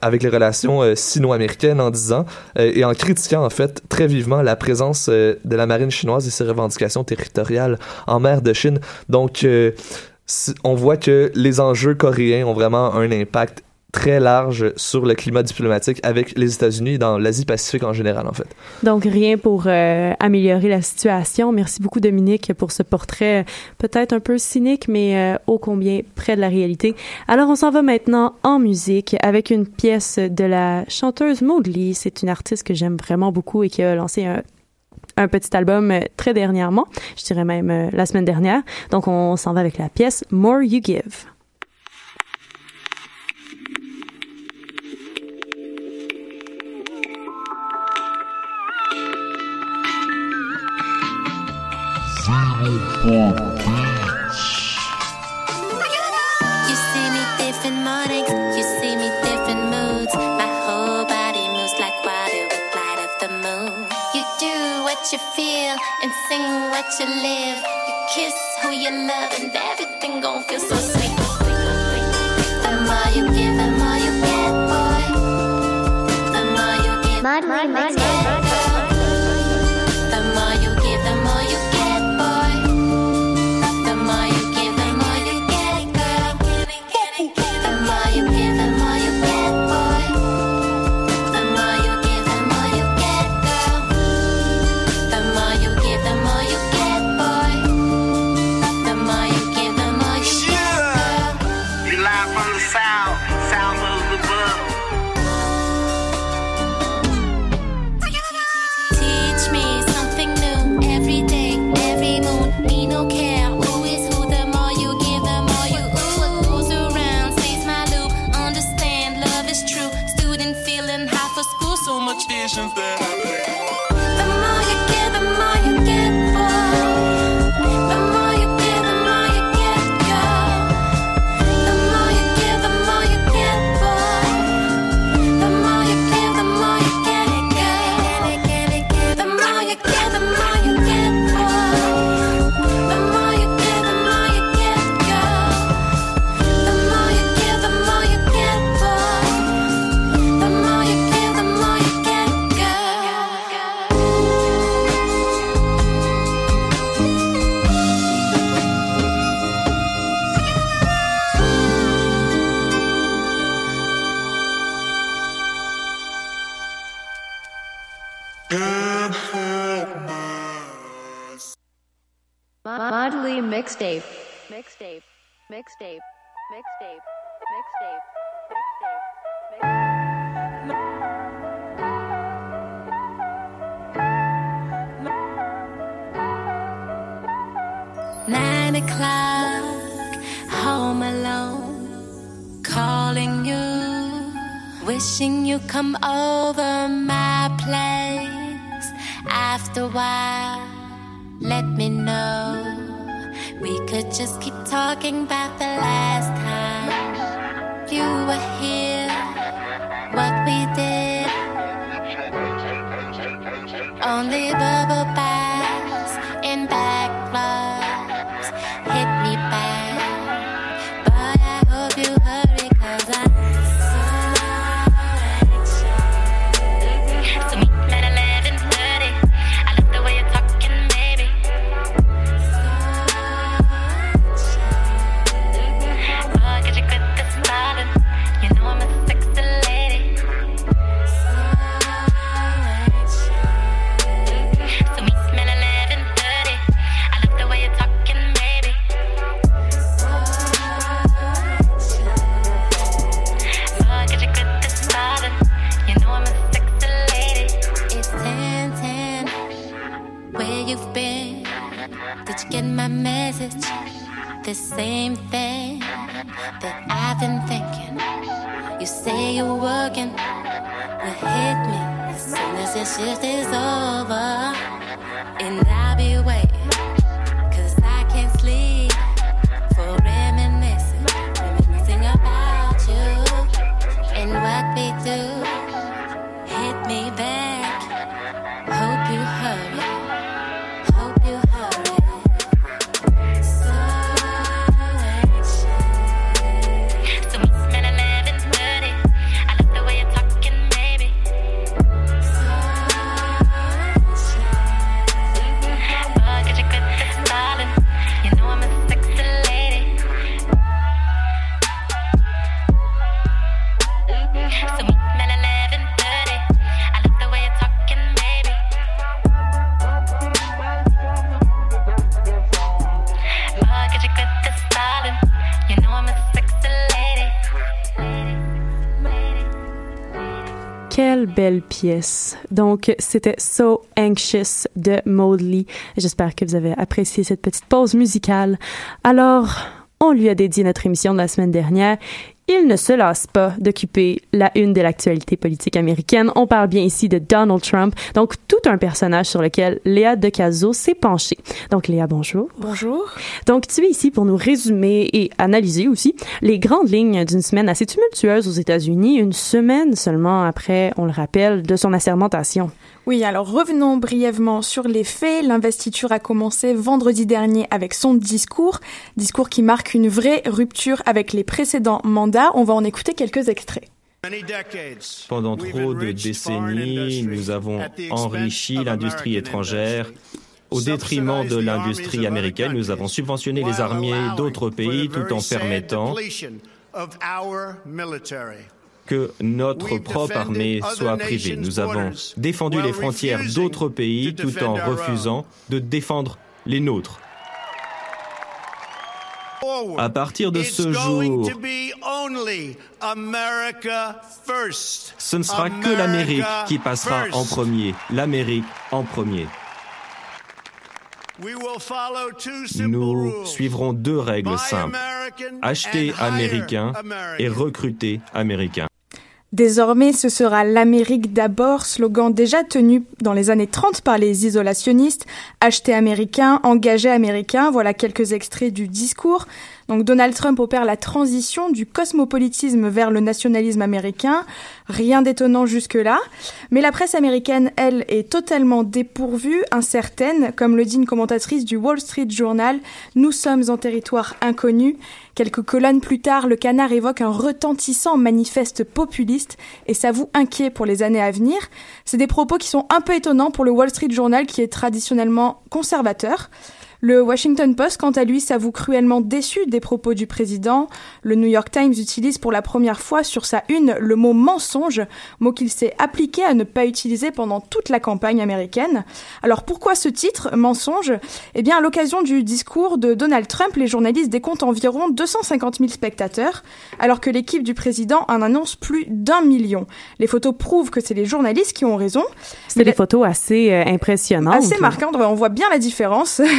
avec les relations sino-américaines en disant et en critiquant en fait très vivement la présence de la marine chinoise et ses revendications territoriales en mer de Chine. Donc, on voit que les enjeux coréens ont vraiment un impact très large sur le climat diplomatique avec les États-Unis et dans l'Asie-Pacifique en général, en fait. Donc, rien pour euh, améliorer la situation. Merci beaucoup, Dominique, pour ce portrait euh, peut-être un peu cynique, mais euh, ô combien près de la réalité. Alors, on s'en va maintenant en musique avec une pièce de la chanteuse Maud Lee. C'est une artiste que j'aime vraiment beaucoup et qui a lancé un un petit album très dernièrement, je dirais même la semaine dernière. Donc on s'en va avec la pièce More You Give. You see me different over my place after a while. Let me know. We could just keep talking about the last time you were here. Donc, c'était So Anxious de Maudley. J'espère que vous avez apprécié cette petite pause musicale. Alors, on lui a dédié notre émission de la semaine dernière. Il ne se lasse pas d'occuper la une de l'actualité politique américaine. On parle bien ici de Donald Trump, donc tout un personnage sur lequel Léa Decazo s'est penchée. Donc Léa, bonjour. Bonjour. Donc tu es ici pour nous résumer et analyser aussi les grandes lignes d'une semaine assez tumultueuse aux États-Unis, une semaine seulement après, on le rappelle, de son assermentation. Oui, alors revenons brièvement sur les faits. L'investiture a commencé vendredi dernier avec son discours, discours qui marque une vraie rupture avec les précédents mandats. On va en écouter quelques extraits. Pendant trop de décennies, nous avons enrichi l'industrie étrangère. Au détriment de l'industrie américaine, nous avons subventionné les armées d'autres pays tout en permettant que notre propre armée soit privée. Nous avons défendu les frontières d'autres pays tout en refusant de défendre les nôtres. À partir de ce jour, ce ne sera que l'Amérique qui passera en premier. L'Amérique en premier. Nous suivrons deux règles simples. Acheter américain et recruter américain. Désormais, ce sera l'Amérique d'abord, slogan déjà tenu dans les années 30 par les isolationnistes. Acheter américain, engager américain, voilà quelques extraits du discours. Donc Donald Trump opère la transition du cosmopolitisme vers le nationalisme américain. Rien d'étonnant jusque-là. Mais la presse américaine, elle, est totalement dépourvue, incertaine. Comme le dit une commentatrice du Wall Street Journal, nous sommes en territoire inconnu. Quelques colonnes plus tard, le canard évoque un retentissant manifeste populiste et s'avoue inquiet pour les années à venir. C'est des propos qui sont un peu étonnants pour le Wall Street Journal qui est traditionnellement conservateur. Le Washington Post, quant à lui, s'avoue cruellement déçu des propos du président. Le New York Times utilise pour la première fois sur sa une le mot mensonge, mot qu'il s'est appliqué à ne pas utiliser pendant toute la campagne américaine. Alors pourquoi ce titre, mensonge Eh bien, à l'occasion du discours de Donald Trump, les journalistes décomptent environ 250 000 spectateurs, alors que l'équipe du président en annonce plus d'un million. Les photos prouvent que c'est les journalistes qui ont raison. C'est des photos assez euh, impressionnantes. Assez marquantes, on voit bien la différence.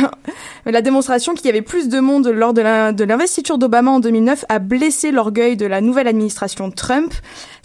La démonstration qu'il y avait plus de monde lors de l'investiture d'Obama en 2009 a blessé l'orgueil de la nouvelle administration Trump.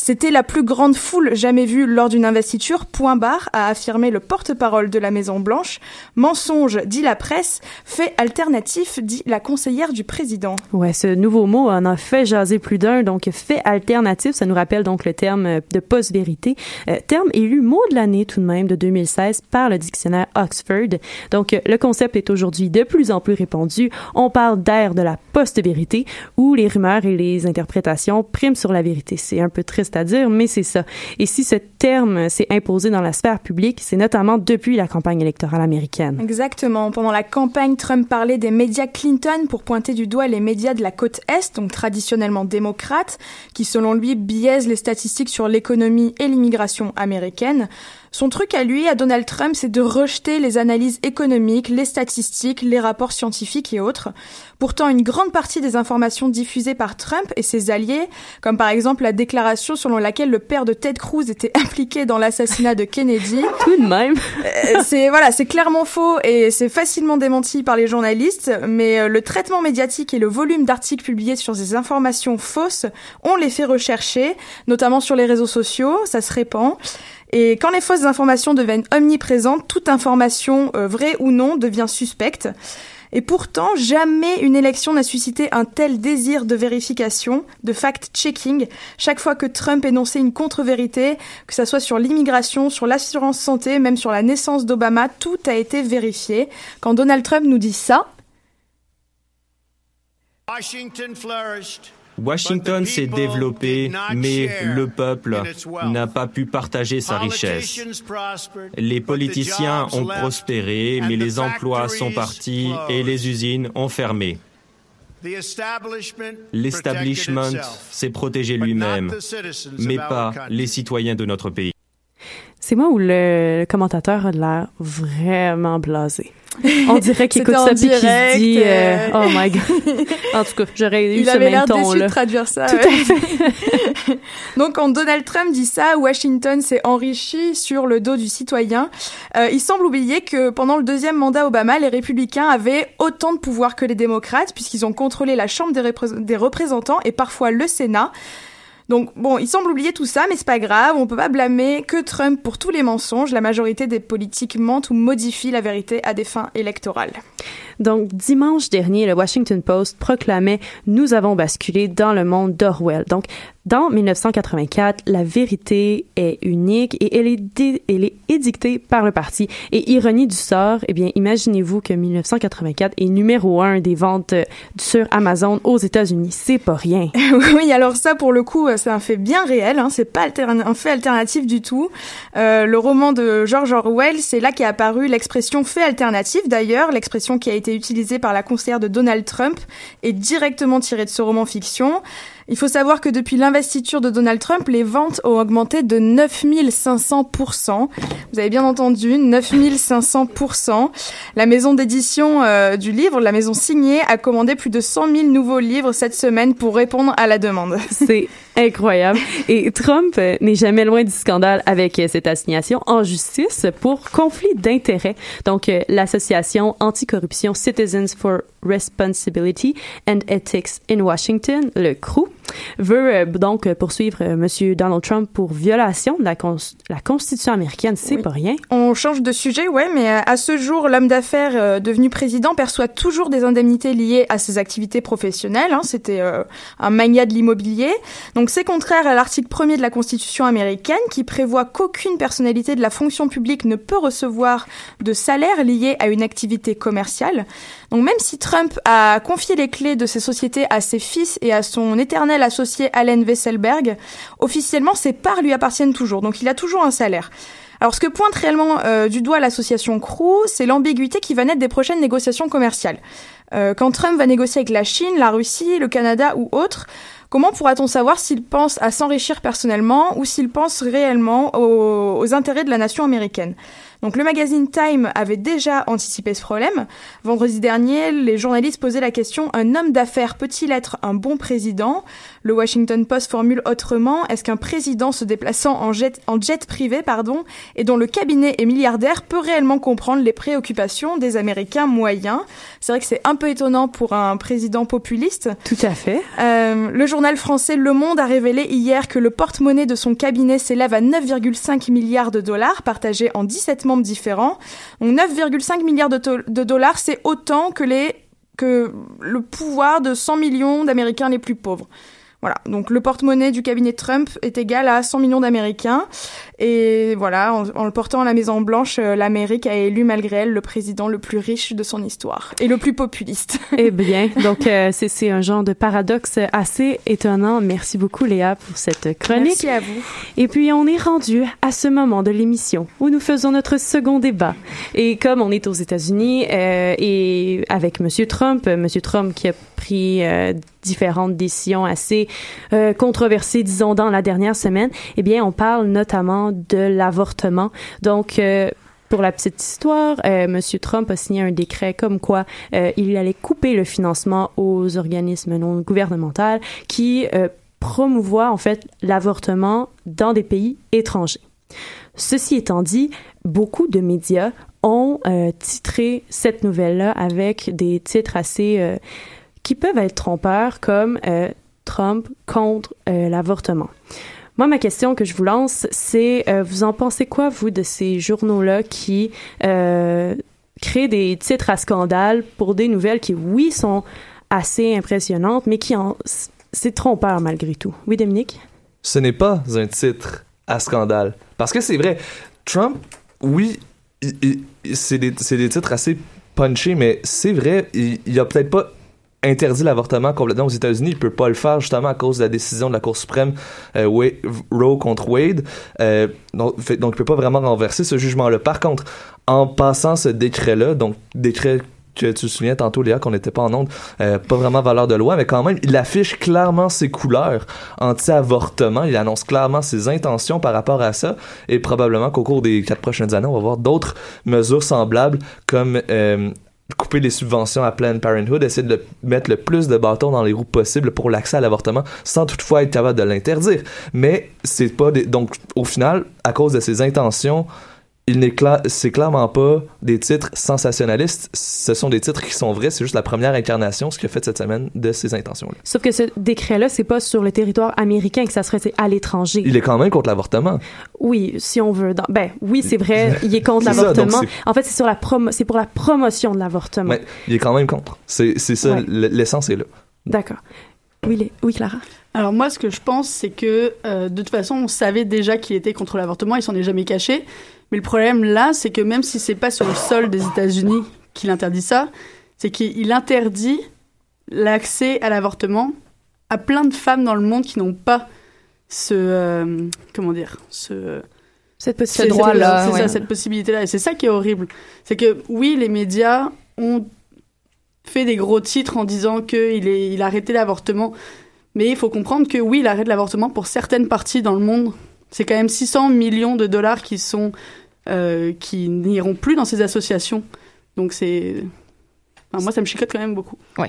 C'était la plus grande foule jamais vue lors d'une investiture, point barre, a affirmé le porte-parole de la Maison Blanche. Mensonge, dit la presse, fait alternatif, dit la conseillère du président. Ouais, ce nouveau mot en a fait jaser plus d'un. Donc, fait alternatif, ça nous rappelle donc le terme de post-vérité. Euh, terme élu mot de l'année tout de même de 2016 par le dictionnaire Oxford. Donc, le concept est aujourd'hui de plus en plus répandu. On parle d'ère de la post-vérité où les rumeurs et les interprétations priment sur la vérité. C'est un peu triste à dire, mais c'est ça. Et si ce terme s'est imposé dans la sphère publique, c'est notamment depuis la campagne électorale américaine. Exactement. Pendant la campagne, Trump parlait des médias Clinton pour pointer du doigt les médias de la côte Est, donc traditionnellement démocrates, qui selon lui biaisent les statistiques sur l'économie et l'immigration américaine. Son truc à lui, à Donald Trump, c'est de rejeter les analyses économiques, les statistiques, les rapports scientifiques et autres. Pourtant, une grande partie des informations diffusées par Trump et ses alliés, comme par exemple la déclaration selon laquelle le père de Ted Cruz était impliqué dans l'assassinat de Kennedy. Tout de même. C'est voilà, c'est clairement faux et c'est facilement démenti par les journalistes, mais euh, le traitement médiatique et le volume d'articles publiés sur ces informations fausses, on les fait rechercher, notamment sur les réseaux sociaux, ça se répand. Et quand les fausses informations deviennent omniprésentes, toute information, euh, vraie ou non, devient suspecte. Et pourtant, jamais une élection n'a suscité un tel désir de vérification, de fact-checking. Chaque fois que Trump énonçait une contre-vérité, que ça soit sur l'immigration, sur l'assurance santé, même sur la naissance d'Obama, tout a été vérifié. Quand Donald Trump nous dit ça, Washington Washington s'est développé, mais le peuple n'a pas pu partager sa richesse. Les politiciens ont prospéré, mais les emplois sont partis et les usines ont fermé. L'establishment s'est protégé lui-même, mais pas les citoyens de notre pays. C'est moi où le commentateur a l'air vraiment blasé. On dirait qu'il écoute ça puis qu'il se dit euh, oh my god. En tout cas, j'aurais eu il ce avait même ton déçu là. de traduire ça. Tout ouais. à fait. Donc quand Donald Trump dit ça, Washington s'est enrichi sur le dos du citoyen. Euh, il semble oublier que pendant le deuxième mandat Obama, les républicains avaient autant de pouvoir que les démocrates puisqu'ils ont contrôlé la Chambre des représentants et parfois le Sénat. Donc bon, il semble oublier tout ça, mais c'est pas grave, on peut pas blâmer que Trump pour tous les mensonges. La majorité des politiques mentent ou modifient la vérité à des fins électorales. Donc, dimanche dernier, le Washington Post proclamait Nous avons basculé dans le monde d'Orwell. Donc, dans 1984, la vérité est unique et elle est, elle est édictée par le parti. Et ironie du sort, eh bien, imaginez-vous que 1984 est numéro un des ventes euh, sur Amazon aux États-Unis. C'est pas rien. oui, alors ça, pour le coup, euh, c'est un fait bien réel. Hein, c'est pas un fait alternatif du tout. Euh, le roman de George Orwell, c'est là qu'est apparue l'expression fait alternatif. D'ailleurs, l'expression qui a été utilisée par la conseillère de Donald Trump est directement tirée de ce roman fiction. Il faut savoir que depuis l'investiture de Donald Trump, les ventes ont augmenté de 9500%. Vous avez bien entendu, 9500%. La maison d'édition euh, du livre, la maison signée, a commandé plus de 100 000 nouveaux livres cette semaine pour répondre à la demande. C'est incroyable. Et Trump n'est jamais loin du scandale avec euh, cette assignation en justice pour conflit d'intérêts. Donc, euh, l'association anticorruption Citizens for Responsibility and Ethics in Washington, le CRU, veut euh, donc euh, poursuivre euh, Monsieur Donald Trump pour violation de la, cons- la Constitution américaine. C'est Oui. pas rien. On change de sujet, ouais, mais à ce jour, l'homme d'affaires euh, devenu président perçoit toujours des indemnités liées à ses activités professionnelles. hein. C'était euh, un magnat de l'immobilier. Donc c'est contraire à l'article 1er de la Constitution américaine qui prévoit qu'aucune personnalité de la fonction publique ne peut recevoir de salaire lié à une activité commerciale. Donc même si Trump a confié les clés de ses sociétés à ses fils et à son éternel associé Allen Weisselberg, officiellement ses parts lui appartiennent toujours. Donc il a toujours un salaire. Alors ce que pointe réellement euh, du doigt l'association Crew, c'est l'ambiguïté qui va naître des prochaines négociations commerciales. Euh, quand Trump va négocier avec la Chine, la Russie, le Canada ou autres, comment pourra-t-on savoir s'il pense à s'enrichir personnellement ou s'il pense réellement aux intérêts de la nation américaine? Donc le magazine Time avait déjà anticipé ce problème. Vendredi dernier, les journalistes posaient la question un homme d'affaires peut-il être un bon président? Le Washington Post formule autrement est-ce qu'un président se déplaçant en jet, en jet privé pardon, et dont le cabinet est milliardaire peut réellement comprendre les préoccupations des Américains moyens? C'est vrai que c'est un peu étonnant pour un président populiste. Tout à fait. Euh, le journal français Le Monde a révélé hier que le porte-monnaie de son cabinet s'élève à 9,5 milliards de dollars, partagés en 17 différents. Donc 9,5 milliards de, dollars, c'est autant que que le pouvoir de 100 millions d'Américains les plus pauvres. Voilà, donc le porte-monnaie du cabinet Trump est égal à 100 millions d'Américains. Et voilà, en, en le portant à la Maison Blanche, euh, l'Amérique a élu malgré elle le président le plus riche de son histoire et le plus populiste. Eh bien, donc euh, c'est un genre de paradoxe assez étonnant. Merci beaucoup Léa pour cette chronique. Merci à vous. Et puis on est rendu à ce moment de l'émission où nous faisons notre second débat. Et comme on est aux États-Unis euh, et avec Monsieur Trump, Monsieur Trump qui a pris euh, différentes décisions assez euh, controversées, disons, dans la dernière semaine, eh bien, on parle notamment de l'avortement. Donc, euh, pour la petite histoire, euh, M. Trump a signé un décret comme quoi il allait couper le financement aux organismes non gouvernementaux qui promouvoient en fait l'avortement dans des pays étrangers. Ceci étant dit, beaucoup de médias ont titré cette nouvelle-là avec des titres assez qui peuvent être trompeurs comme euh, Trump contre euh, l'avortement. Moi, ma question que je vous lance, c'est euh, vous en pensez quoi, vous, de ces journaux-là qui créent des titres à scandale pour des nouvelles qui, oui, sont assez impressionnantes, mais qui en... C'est trompeur malgré tout. Oui, Dominique? ce n'est pas un titre à scandale. Parce que c'est vrai, Trump, oui, c'est des, des titres assez punchés, mais c'est vrai, il, il a peut-être pas interdit l'avortement complètement aux États-Unis. Il peut pas le faire justement à cause de la décision de la Cour suprême euh, Wa- Roe contre Wade. Euh, donc, fait- donc, il peut pas vraiment renverser ce jugement-là. Par contre, en passant ce décret-là, donc décret que tu souviens tantôt, Léa, qu'on n'était pas en onde, euh, pas vraiment valeur de loi, mais quand même, il affiche clairement ses couleurs anti-avortement. Il annonce clairement ses intentions par rapport à ça. Et probablement qu'au cours des quatre prochaines années, on va voir d'autres mesures semblables comme euh, couper les subventions à Planned Parenthood, essayer de mettre le plus de bâtons dans les roues possible pour l'accès à l'avortement, sans toutefois être capable de l'interdire. Mais c'est pas des... donc au final, à cause de ses intentions, il n'est c'est clairement pas des titres sensationnalistes. Ce sont des titres qui sont vrais. C'est juste la première incarnation, ce qu'il a fait cette semaine, de ces intentions-là. Sauf que ce décret-là, c'est pas sur le territoire américain que ça serait c'est à l'étranger. Il est quand même contre l'avortement. Oui, si on veut. dans- Ben oui, c'est vrai, il est contre C'est ça, l'avortement. donc En fait, c'est sur la promo, c'est pour la promotion de l'avortement. Mais il est quand même contre. C'est ça, Ouais. l'essence est là. D'accord. Oui, les- oui, Clara? Alors moi, ce que je pense, c'est que euh, de toute façon, on savait déjà qu'il était contre l'avortement, il s'en est jamais caché. Mais le problème là, c'est que même si c'est pas sur le sol des États-Unis qu'il interdit ça, c'est qu'il interdit l'accès à l'avortement à plein de femmes dans le monde qui n'ont pas ce euh, comment dire ce cette possibilité droit-là, c'est ouais. ça cette possibilité là et c'est ça qui est horrible. C'est que oui les médias ont fait des gros titres en disant qu'il est il a arrêté l'avortement. Mais il faut comprendre que oui il arrête l'avortement pour certaines parties dans le monde c'est quand même 600 millions de dollars qui sont euh, qui n'iront plus dans ces associations donc c'est enfin, moi ça me chicote quand même beaucoup Oui.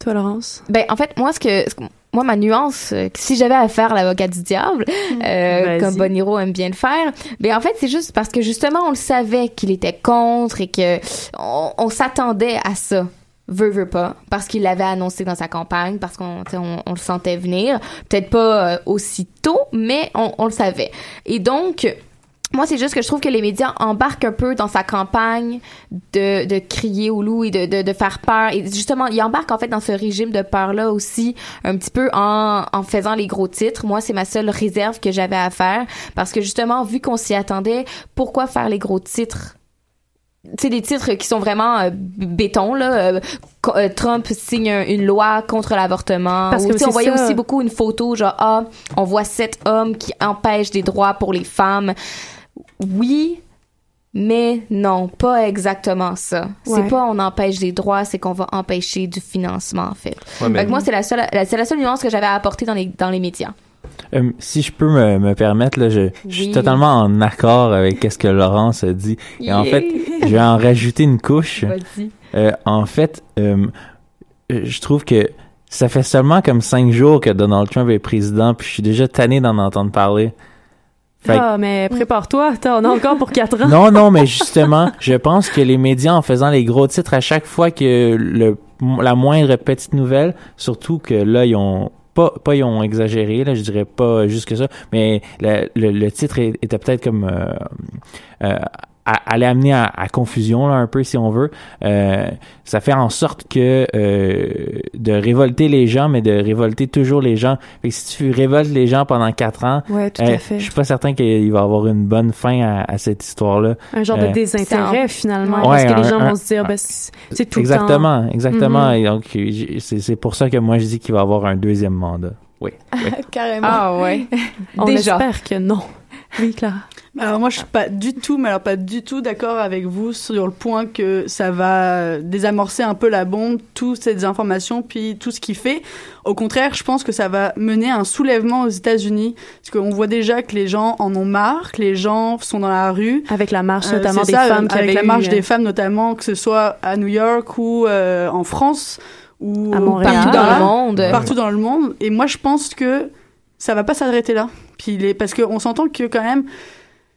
Toi, Laurence? Ben, en fait, moi, ce que, ce que- moi, ma nuance, euh, si j'avais à faire l'avocat du diable, euh, Vas-y. comme Boniro aime bien le faire, ben, en fait, c'est juste parce que justement, on le savait qu'il était contre et que on, on s'attendait à ça. Veut, veut pas, parce qu'il l'avait annoncé dans sa campagne, parce qu'on on, le sentait venir. Peut-être pas euh, aussitôt, mais on, le savait. Et donc, moi, c'est juste que je trouve que les médias embarquent un peu dans sa campagne de, de crier au loup et de, de, de faire peur. Et justement, ils embarquent en fait dans ce régime de peur-là aussi, un petit peu en, en faisant les gros titres. Moi, c'est ma seule réserve que j'avais à faire. Parce que justement, vu qu'on s'y attendait, pourquoi faire les gros titres? C'est des titres qui sont vraiment euh, béton là Euh, euh, Trump signe un- une loi contre l'avortement. Parce que tu sais, on voyait ça. aussi beaucoup une photo genre ah on voit sept hommes qui empêchent des droits pour les femmes. Oui mais non pas exactement ça. Ouais. c'est pas on empêche des droits c'est qu'on va empêcher du financement en fait. Ouais, mais- Fait que moi c'est la seule la- c'est la seule nuance que j'avais à apporter dans les dans les médias Euh, si je peux me, me permettre, là, je, je suis totalement en accord avec ce que Laurence a dit. Et en fait, je vais en rajouter une couche. Euh, en fait, euh, je trouve que ça fait seulement comme cinq jours que Donald Trump est président, puis je suis déjà tanné d'en entendre parler. Ah, mais prépare-toi, t'en as encore pour quatre ans. non, non, mais justement, je pense que les médias, en faisant les gros titres à chaque fois que le, la moindre petite nouvelle, surtout que là, ils ont pas, pas ils ont exagéré, là, je dirais pas juste que ça, mais le, le, titre était peut-être comme euh, euh, à- allait amener à, à confusion là, un peu si on veut. Euh, ça fait en sorte que euh, de révolter les gens, mais de révolter toujours les gens. Fait que si tu révoltes les gens pendant quatre ans, Ouais, tout euh, à fait. je suis pas certain qu'il va y avoir une bonne fin à, à cette histoire-là. Un genre Euh, de désintérêt, finalement. Ouais, parce que les gens un- vont se dire, ben, c'est tout exactement, le temps. exactement. Mhm. Et donc, c'est c'est pour ça que moi, je dis qu'il va y avoir un deuxième mandat. Oui. oui. Carrément. Ah ouais. On Déjà. espère que non. Oui, Clara. Alors moi je suis pas du tout, mais alors pas du tout d'accord avec vous sur le point que ça va désamorcer un peu la bombe, toutes ces informations, puis tout ce qu'il fait. Au contraire, je pense que ça va mener à un soulèvement aux États-Unis, parce qu'on voit déjà que les gens en ont marre, que les gens sont dans la rue. Avec la marche Euh, notamment des ça, femmes qui avec la eu, marche euh, des femmes notamment, que ce soit à New York ou euh, en France ou À Montréal. partout Dans dans le monde. partout dans le monde. Et moi, je pense que ça va pas s'arrêter là. Puis parce qu'on s'entend que quand même,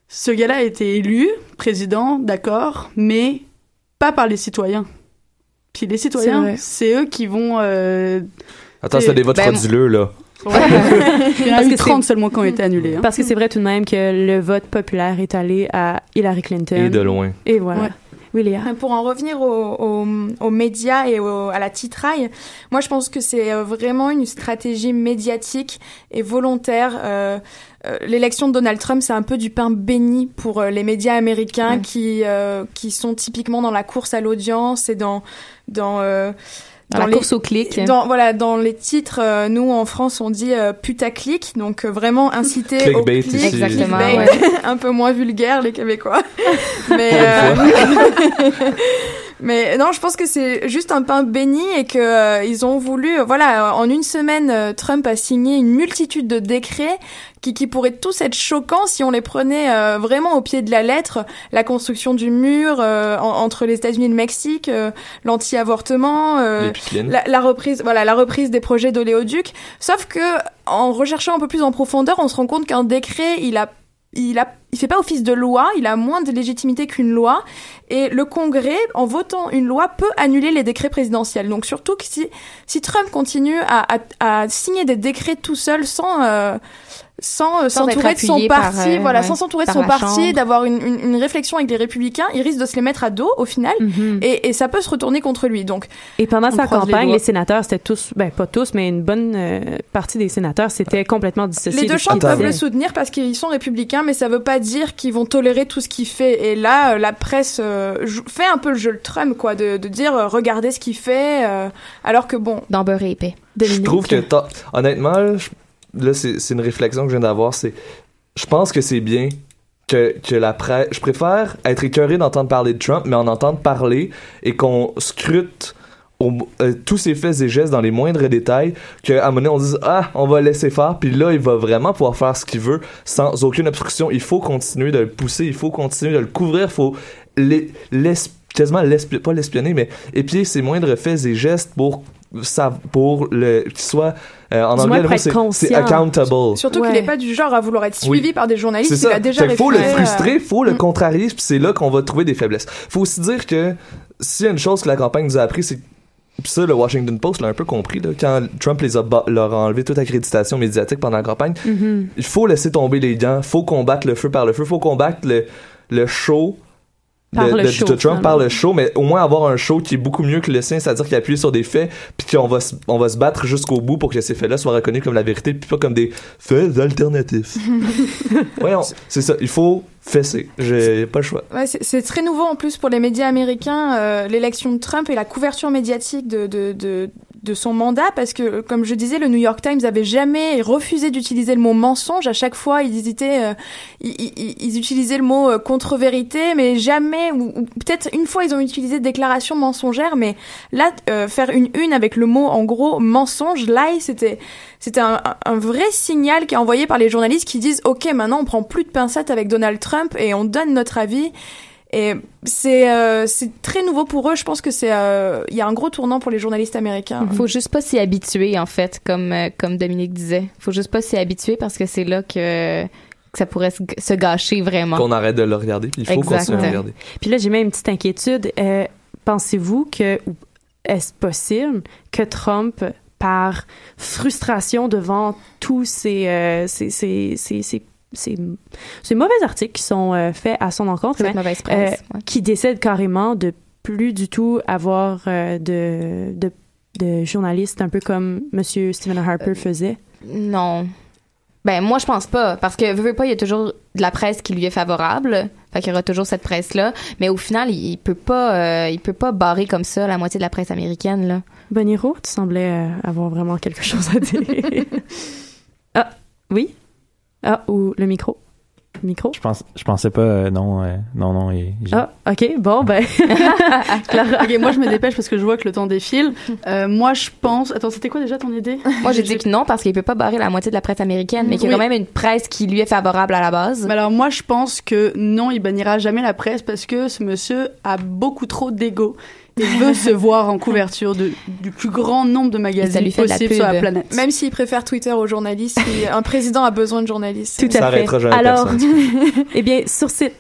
ce gars-là a été élu président, d'accord, mais pas par les citoyens. Puis les citoyens, c'est eux qui vont. Euh... Attends, c'est des votes Ben, frauduleux, là. Il y en a Parce eu que 30 seulement qui ont été annulés. hein. Parce que c'est vrai tout de même que le vote populaire est allé à Hillary Clinton. Et de loin. Et voilà. Ouais. Oui, Léa. Pour en revenir aux, aux- aux médias et au- à la titraille, moi je pense que c'est euh, vraiment une stratégie médiatique et volontaire. Euh, euh, L'élection de Donald Trump, c'est un peu du pain béni pour euh, les médias américains Ouais. qui euh, qui sont typiquement dans la course à l'audience et dans dans euh, Dans la les- course au clic. Dans, voilà, dans les titres, euh, nous en France, on dit euh, putaclic, donc euh, vraiment inciter au clic. ici. Exactement, ouais. un peu moins vulgaire les Québécois. Mais euh, mais non, je pense que c'est juste un pain béni et que euh, ils ont voulu, euh, voilà, en une semaine, euh, Trump a signé une multitude de décrets qui, qui pourraient tous être choquants si on les prenait euh, vraiment au pied de la lettre. La construction du mur euh, en- entre les États-Unis et le Mexique, euh, l'anti-avortement, euh, la, la reprise, voilà, la reprise des projets d'oléoduc. Sauf que en recherchant un peu plus en profondeur, on se rend compte qu'un décret, il a il a, il fait pas office de loi, il a moins de légitimité qu'une loi, et le Congrès, en votant une loi, peut annuler les décrets présidentiels. Donc surtout que si, si Trump continue à, à, à signer des décrets tout seul sans euh, sans euh, Sans s'entourer de son parti, euh, voilà, ouais, sans s'entourer de son parti, d'avoir une, une, une réflexion avec les républicains, il risque de se les mettre à dos au final, Mhm. et, et ça peut se retourner contre lui. Donc Et pendant sa les campagne, les, sénateurs, c'était tous, ben pas tous, mais une bonne euh, partie des sénateurs, c'était complètement dissocié. Les de deux chambres peuvent le soutenir parce qu'ils sont républicains, mais ça veut pas dire qu'ils vont tolérer tout ce qu'il fait. Et là, euh, la presse euh, fait un peu le jeu de Trump, quoi, de, de dire euh, regardez ce qu'il fait, euh, alors que bon. Dans beurre et épais. Je trouve que, honnêtement, je- là, c'est une réflexion que je viens d'avoir, c'est, je pense que c'est bien que, que la presse, je préfère être écœuré d'entendre parler de Trump, mais en entendre parler et qu'on scrute euh, tous ses faits et gestes dans les moindres détails, qu'à un moment donné, on dise, ah, on va laisser faire, puis là, il va vraiment pouvoir faire ce qu'il veut sans aucune obstruction. Il faut continuer de le pousser, il faut continuer de le couvrir, faut l'es- quasiment pas l'espionner, mais épier ses moindres faits et gestes pour ça pour le qu'il soit euh, en anglais c'est accountable Surtout Ouais. qu'il n'est pas du genre à vouloir être suivi Oui. par des journalistes. Il a déjà Fait faut le frustrer faut le mm. contrarier puis c'est là qu'on va trouver des faiblesses faut aussi dire que s'il y a une chose que la campagne nous a appris c'est puis ça, le Washington Post l'a un peu compris, là, quand Trump les a leur a enlevé toute accréditation médiatique pendant la campagne. Mhm. Il faut laisser tomber les gants, faut combattre le feu par le feu, faut combattre le, le show Par de, le de- show, Trump par finalement. le show, mais au moins avoir un show qui est beaucoup mieux que le sien, c'est-à-dire qu'il appuie sur des faits, puis qu'on va, se- on va se battre jusqu'au bout pour que ces faits-là soient reconnus comme la vérité, puis pas comme des faits alternatifs. Voyons, c'est ça, il faut fesser. J'ai pas le choix. Ouais, c'est- c'est très nouveau en plus pour les médias américains, euh, l'élection de Trump et la couverture médiatique de, de, de, de son mandat parce que, euh, comme je disais, le New York Times avait jamais refusé d'utiliser le mot mensonge. À chaque fois, ils hésitaient, euh, ils, utilisaient le mot euh, contre-vérité, mais jamais, ou, peut-être une fois, ils ont utilisé déclaration mensongère, mais là, faire une une avec le mot, en gros, mensonge, lie, c'était, c'était un- un vrai signal qui est envoyé par les journalistes qui disent, OK, maintenant, on prend plus de pincettes avec Donald Trump et on donne notre avis. Et c'est euh, c'est très nouveau pour eux. Je pense que c'est euh, il y a un gros tournant pour les journalistes américains. Faut juste pas s'y habituer, en fait, comme, euh, comme Dominique disait. Faut juste pas s'y habituer parce que c'est là que, que ça pourrait se, se gâcher vraiment. Qu'on arrête de le regarder, puis il faut à le regarder. Puis là, j'ai même une petite inquiétude. Euh, Pensez-vous que, est-ce possible que Trump, par frustration devant tous ces, euh, ces, ces, ces, ces, ces- ces mauvais articles qui sont euh, faits à son encontre, Cette mauvaise presse, euh, qui décide carrément de plus du tout avoir euh, de, de, de journalistes un peu comme Monsieur Stephen Harper faisait? Non. Ben, moi, je pense pas. Parce que, veux pas, il y a toujours de la presse qui lui est favorable. Fait qu'il y aura toujours cette presse-là. Mais au final, il, il peut pas, euh, il peut pas barrer comme ça la moitié de la presse américaine, là. Boniro, tu semblais euh, avoir vraiment quelque chose à dire. ah, oui? Ah, ou le micro? Le micro? Je pense, je pensais pas, euh, non, euh, non, non. j'ai- Ah, OK, bon, ben. ok, moi je me dépêche parce que je vois que le temps défile. Euh, moi je pense. Attends, c'était quoi déjà ton idée? Moi, j'ai dit que non parce qu'il peut pas barrer la moitié de la presse américaine, mais qu'il y a Oui. quand même une presse qui lui est favorable à la base. Mais alors moi je pense que non, il bannira jamais la presse parce que ce monsieur a beaucoup trop d'ego veut se voir en couverture de, du plus grand nombre de magazines possible sur la planète. Même s'il préfère Twitter aux journalistes, il- un président a besoin de journalistes. Tout à fait. Alors, eh bien, sur cette